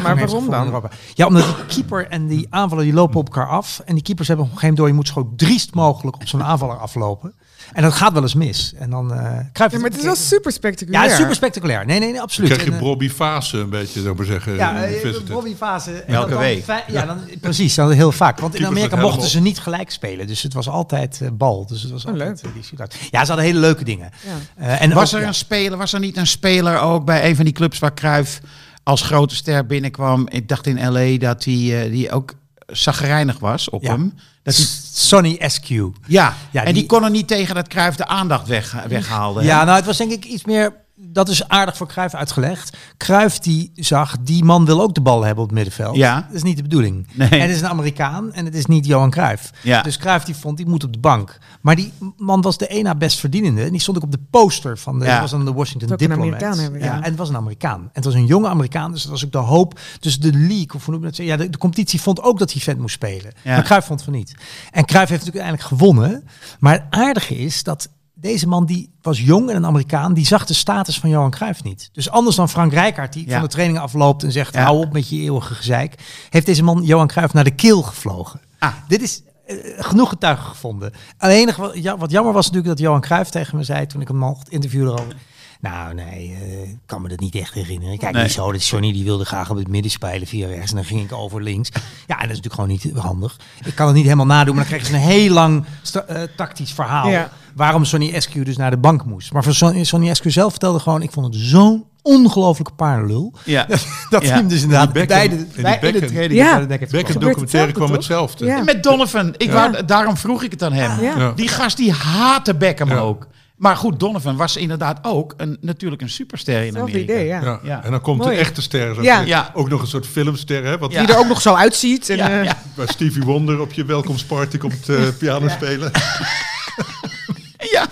Maar waarom dan? Ja, omdat die keeper en die aanvaller die lopen op elkaar af. En die keepers hebben op een gegeven moment door. Je moet zo driest mogelijk op zo'n aanvaller aflopen. En dat gaat wel eens mis. En dan. eh Cruijff Ja, maar het is wel super spectaculair. Ja, super spectaculair. Nee, nee, nee absoluut. Dan krijg je En, eh, Robbie Fase een beetje, zou ik maar zeggen. ja, eh. Robbie Fase. en Elke dan week. Ja, dan, precies. Dat heel vaak. Want in Amerika mochten ze niet gelijk spelen. Dus het was altijd bal. Dus het was Oh, altijd leuk. die. Ja, ze hadden hele leuke dingen. Ja. Eh, en was ook- er ja. een speler, was er niet een speler ook bij een van die clubs waar Cruijff als grote ster binnenkwam? Ik dacht in LA dat hij eh, die ook zagrijnig was op Ja. hem. Dat hij, Sonny Eskew. ja, Ja, en die, die- kon er niet tegen dat Cruijff de aandacht weg, weghaalde. Ja, nou, het was denk ik iets meer. Dat is aardig voor Cruijff uitgelegd. Cruijff die zag, die man wil ook de bal hebben op het middenveld. Ja. Dat is niet de bedoeling. Nee. En het is een Amerikaan en het is niet Johan Cruijff. Ja. Dus Cruijff die vond, die moet op de bank. Maar die man was de één na best verdienende. En die stond ook op de poster van de, Ja. was dan de Washington Diplomat. Amerikaan hebben, ja. ja. En het was een Amerikaan. En het was een jonge Amerikaan, dus dat was ook de hoop. Dus de league, of hoe noem je dat? Ja, de, de competitie vond ook dat hij vent moest spelen. Ja. Maar Cruijff vond van niet. En Cruijff heeft natuurlijk uiteindelijk gewonnen. Maar het aardige is dat deze man die was jong en een Amerikaan, die zag de status van Johan Cruijff niet. Dus anders dan Frank Rijkaard die Ja. van de trainingen afloopt en zegt Ja. hou op met je eeuwige gezeik, heeft deze man Johan Cruijff naar de keel gevlogen. Ah. Dit is eh, genoeg getuigen gevonden. Alleen wat jammer was natuurlijk dat Johan Cruijff tegen me zei toen ik hem mocht interviewen erover. Nou, nee, eh, ik kan me dat niet echt herinneren. Kijk, Nee. niet zo. Dat Johnny die wilde graag op het midden spelen via rechts. En dan ging ik over links. Ja, en dat is natuurlijk gewoon niet handig. Ik kan het niet helemaal nadoen, maar dan krijg je een heel lang eh, tactisch verhaal. Ja. Waarom Sonny Eskew dus naar de bank moest. Maar voor Sonny, Sonny Eskew zelf vertelde gewoon... ik vond het zo'n ongelofelijke paardenlul. Ja. Dat Ja. hij hem dus inderdaad bij de, bij, in de training Ja. documentaire kwam hetzelfde. Ja. Met Donovan. Ik wou, daarom vroeg ik het aan hem. Ja. Ja. Die gast die haatte Beckham Ja. ook. Maar goed, Donovan was inderdaad ook een, natuurlijk een superster in Amerika. idee, ja. Ja. Ja. En dan komt Mooi. de echte ster. zo Ja. Ook nog een soort filmster, hè? Wat Ja. Die er ook nog zo uitziet. En, Ja, eh, ja. Waar Stevie Wonder op je welkomstparty komt eh, piano spelen. ja.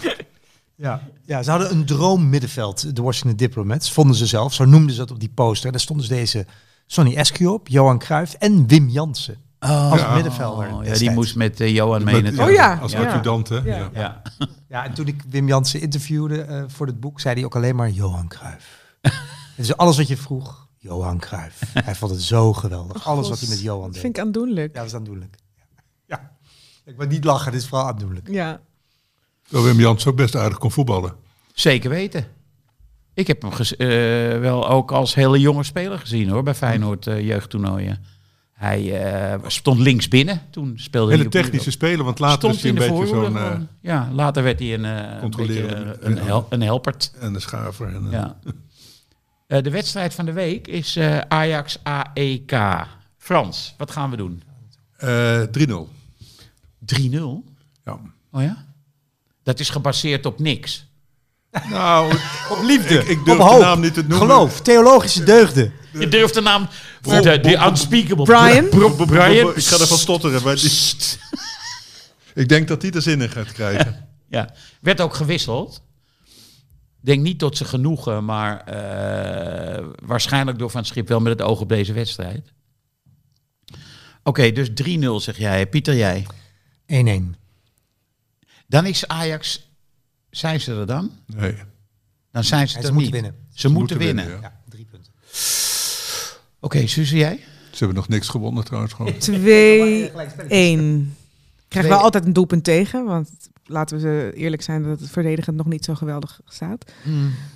Ja. ja, ze hadden een droom middenveld, de Washington Diplomats, vonden ze zelf. Zo noemden ze dat op die poster. Daar stonden ze deze Sonny Eskew op, Johan Cruijff en Wim Jansen als Ja. middenvelder. Oh, ja, die moest met eh, Johan mee Met- natuurlijk. Oh ja. Als Ja. adjudant, hè? Ja. Ja. Ja. Ja, en toen ik Wim Jansen interviewde eh, voor het boek, zei hij ook alleen maar Johan Cruijff. dus alles wat je vroeg, Johan Cruijff. Hij vond het zo geweldig. Alles wat hij met Johan Dat deed. vind ik aandoenlijk. Ja, dat is aandoenlijk. Ja. Ik wil niet lachen, dit is vooral aandoenlijk. Ja. Terwijl Wim Jans ook best aardig kon voetballen. Zeker weten. Ik heb hem eh, wel ook als hele jonge speler gezien hoor, bij Feyenoord eh, jeugdtoernooien. Hij eh, stond links binnen, toen speelde Hele hij technische speler, want later Stond is hij een beetje zo'n... eh, gewoon. ja, later werd hij een, eh, een, beetje, een, hel, een helpert. en een schaver. En, Ja. Eh, de wedstrijd van de week is eh, Ajax AEK. Frans, wat gaan we doen? 3-0. 3-0? Ja. Oh ja? Dat is gebaseerd op niks. Nou, Op liefde, ik, ik durf op de naam niet te noemen. geloof, theologische deugden. Je durft de naam... Bob- de, unspeakable. Brian? Bro- bro- Brian? bro- Ik ga ervan stotteren. Maar die, ik denk dat hij er zin in gaat krijgen. Ja, werd ook gewisseld. denk niet tot ze genoegen, maar eh, waarschijnlijk door Van het Schip wel met het oog op deze wedstrijd. Oké, dus 3-0 zeg jij. Pieter, jij. 1-1. Dan is Ajax, zijn ze er dan? Nee. Dan zijn ze Ja, er ze niet. moeten winnen. Ze, moeten winnen. ja. Ja, drie punten. Oké, Suze, jij? Ze hebben nog niks gewonnen trouwens. Gewoon. 2-1. Krijgen Krijgen wel altijd een doelpunt tegen, want laten we ze eerlijk zijn dat het verdedigend nog niet zo geweldig staat.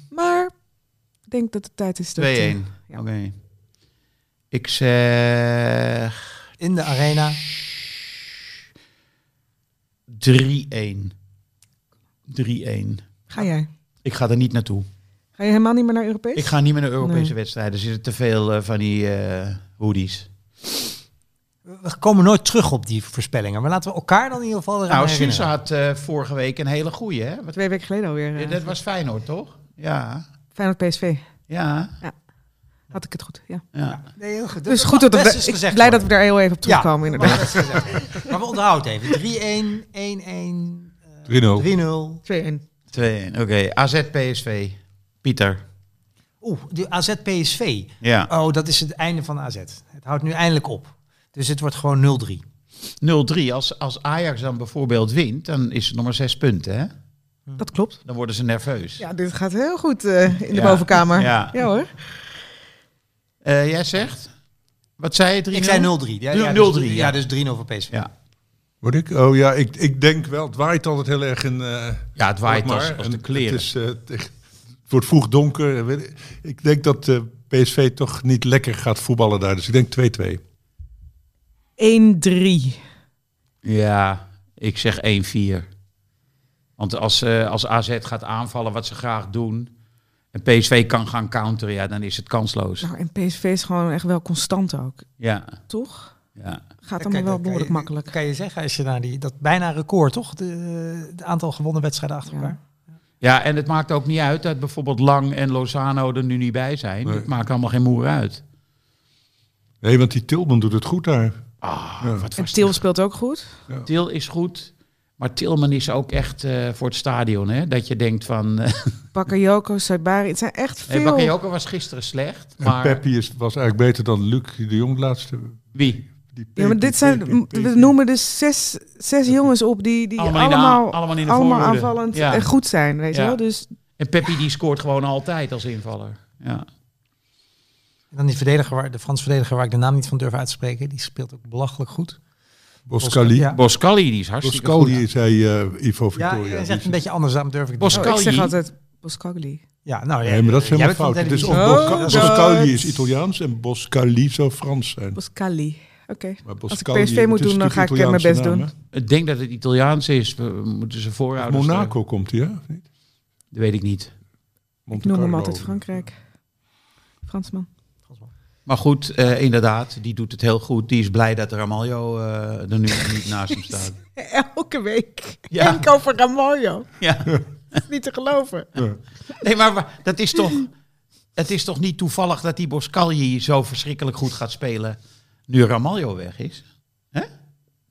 Maar ik denk dat het tijd is 2-1. dat... eh, Oké. Ik zeg In de arena. 3-1. 3-1. Ga jij? Ik ga er niet naartoe. Ga je helemaal niet meer naar Europees? Ik ga niet meer naar Europese Nee. wedstrijden. Er zitten te veel eh, van die eh hoodies. We komen nooit terug op die voorspellingen. Maar laten we elkaar dan in ieder geval eraan Nou. Suze had eh, vorige week een hele goeie, hè? Wat, Twee weken geleden alweer. ja, dat was Feyenoord, toch? Ja. Feyenoord PSV. Ja. Had ik het goed, ja. ja. Nee, heel goed. Dus goed dat we, is ik gezegd blij dat we daar heel even op terugkomen, Ja, inderdaad. maar dat is gezegd. Maar we onthouden het even. 3-1, 1-1, 3-0. 3-0. 2-1. 2-1. Oké, AZ PSV. Pieter. Oeh, de AZ PSV. Ja. Oh, dat is het einde van AZ. Het houdt nu eindelijk op. Dus het wordt gewoon 0-3. 0-3. Als, als Ajax dan bijvoorbeeld wint, dan is het nog maar zes punten, hè? Dat klopt. Dan worden ze nerveus. Ja, dit gaat heel goed eh, in de Ja. bovenkamer. Ja. Ja. hoor. Eh, jij zegt? Wat zei je? 3-0? Ik zei 0-3. Ja, ja, 0-3, dus, ja. ja, dus 3-0 voor PSV. Ja. Word ik? Oh ja, ik, ik denk wel. Het waait altijd heel erg in. eh Ja, het waait Alkmaar. als, als En de kleren. Het, is, eh, het wordt vroeg donker. weet ik. Ik denk dat eh, PSV toch niet lekker gaat voetballen daar. Dus ik denk 2-2. 1-3. Ja, ik zeg 1-4. Want als, eh, als AZ gaat aanvallen wat ze graag doen... en PSV kan gaan counteren, ja, dan is het kansloos. Nou, en PSV is gewoon echt wel constant ook. Ja, Toch? Ja. Gaat Kijk, allemaal wel kan behoorlijk je- makkelijk. Kan je zeggen, als je naar die, dat bijna record, toch? De, het aantal gewonnen wedstrijden achter Ja. elkaar. ja, en het maakt ook niet uit dat bijvoorbeeld Lang en Lozano er nu niet bij zijn. Nee. Het maakt allemaal geen moer uit. Nee, want die Tilman doet het goed daar. Ah, Ja. wat En Til speelt ook goed. Til is goed, maar Tilman is ook echt eh, voor het stadion, hè? Dat je denkt van... eh Bakayoko, Saibari. Het zijn echt hey, veel... Bakayoko was gisteren slecht, En maar... Peppi is, was eigenlijk beter dan Luc de Jong laatste. Wie? Die Ja, maar dit zijn, we noemen dus zes, zes jongens op die, die Allemaal allemaal, in de aan- allemaal in de allemaal aanvallend Ja. en goed zijn, weet je Ja. wel. Dus En Peppi die scoort gewoon altijd als invaller. Ja. En dan die verdediger, waar, de Frans verdediger waar ik de naam niet van durf uit te spreken, die speelt ook belachelijk goed. Boscali. Ja. Boscali, die is hartstikke Boscali goed. zei eh, Ivo Ja, Victoria. hij Die zegt een beetje anders, daarom durf ik het Bos- niet. oh, ik zeg Boscagli. altijd Boscagli. Ja, nou, Nee, maar dat is helemaal fout. Het is of. Oh. Boscali is Italiaans en Boscali zou Frans zijn. Boscali. Oké. Als ik Boscali, PSV moet is doen, dan ga ik eh, mijn best doen. Ik denk dat het Italiaans is. We moeten ze hè? voorouders... Monaco komt hij, hè? Of niet? Dat weet ik niet. Ik noem hem altijd Frankrijk. Fransman. Maar goed, eh, inderdaad, die doet het heel goed. Die is blij dat Ramaljo eh, er nu niet naast hem staat. Elke week. Ja. Enkel voor Ramaljo. Ja. Niet te geloven. Ja. Nee, maar dat is toch... Het is toch niet toevallig dat die Boscali zo verschrikkelijk goed gaat spelen... nu Ramaljo weg is? Hè? Vind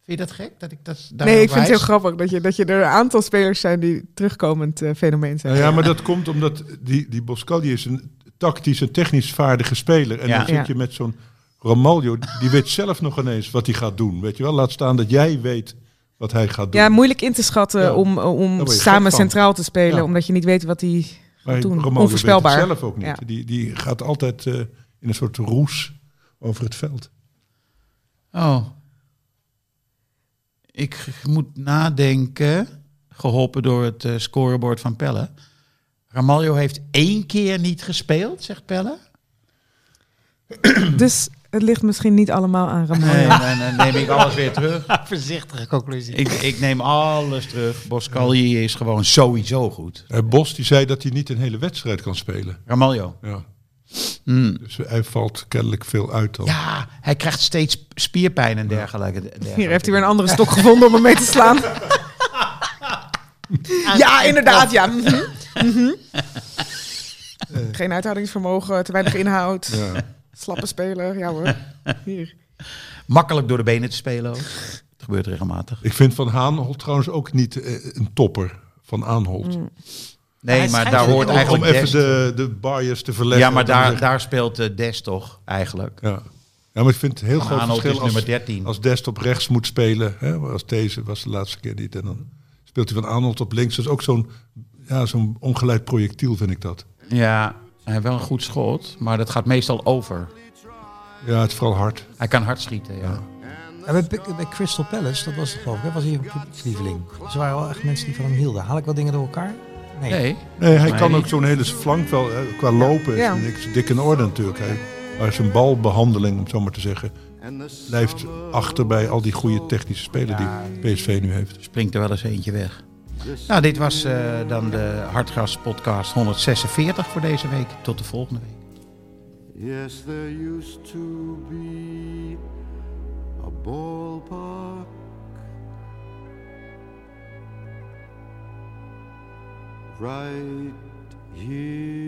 je dat gek? Dat ik dat daar Nee, ik vind het heel grappig dat je, dat je er een aantal spelers zijn die terugkomend eh, fenomeen zijn. Nou ja, maar dat komt omdat die, die Boscali is een tactisch en technisch vaardige speler. En Ja. dan zit je met zo'n Ramaljo, die weet zelf nog ineens wat hij gaat doen. Weet je wel, laat staan dat jij weet wat hij gaat doen. Ja, moeilijk in te schatten Ja. om, om je gek samen centraal te spelen, Ja. omdat je niet weet wat hij gaat doen. Ramaljo Onvoorspelbaar. weet het zelf ook niet. Ja. Die, die gaat altijd eh, in een soort roes over het veld. Oh. Ik moet nadenken, geholpen door het eh, scorebord van Pelle. Ramaljo heeft één keer niet gespeeld, zegt Pelle. Dus het ligt misschien niet allemaal aan Ramaljo. Nee, nee, nee, neem ik alles weer terug. Voorzichtige conclusie. Ik, ik neem alles terug. Boscali is gewoon sowieso goed. Eh, Bos die zei dat hij niet een hele wedstrijd kan spelen. Ramaljo. Ja. Hmm. Dus hij valt kennelijk veel uit dan. Ja, hij krijgt steeds spierpijn en dergelijke. dergelijke. Hier heeft hij weer een andere stok gevonden om hem mee te slaan. ja, inderdaad, ja. Mhm. Mhm. Geen uithoudingsvermogen, te weinig inhoud, Ja. slappe speler. Ja hoor. Hier. Makkelijk door de benen te spelen ook. Dat gebeurt regelmatig. Ik vind Van Aanholt trouwens ook niet eh, een topper van Aanholt. Nee, maar daar hoort ook Om eigenlijk even Dest. de, de bias te verleggen. Ja, maar daar, daar speelt eh, Dest toch eigenlijk. Ja. ja, maar ik vind het heel Van groot Arnold verschil is als, nummer 13. als Dest op rechts moet spelen. Hè, als deze was de laatste keer niet. En dan speelt hij van Arnold op links. Dat is ook zo'n ja, zo'n ongeleid projectiel, vind ik dat. Ja, hij heeft wel een goed schot, maar dat gaat meestal over. Ja, het is vooral hard. Hij kan hard schieten, ja. Ja, bij, bij- bij Crystal Palace, dat was het geloof ik, hè, was hij een publiekslieveling. Ze waren wel echt mensen die van hem hielden. Haal ik wel dingen door elkaar? Nee. Nee, Nee, hij kan ook zo'n hele flank wel, hè, qua lopen is Ja. niks dik in orde natuurlijk. Hij, maar zijn balbehandeling, om het zo maar te zeggen, blijft achter bij al die goede technische spelers die PSV nu heeft. springt er wel eens eentje weg. Nou, dit was eh, dan de Hartgras podcast 146 voor deze week. Tot de volgende week. Yes, there used to be a ballpark right here.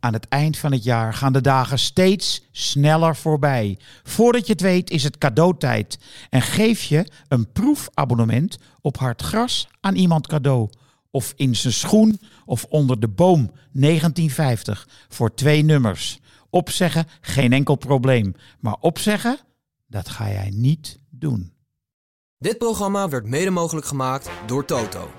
Aan het eind van het jaar gaan de dagen steeds sneller voorbij. Voordat je het weet is het cadeautijd. En geef je een proefabonnement op Hartgras aan iemand cadeau. Of in zijn schoen of onder de boom 1950 voor twee nummers. Opzeggen, geen enkel probleem. Maar opzeggen, dat ga jij niet doen. Dit programma werd mede mogelijk gemaakt door Toto.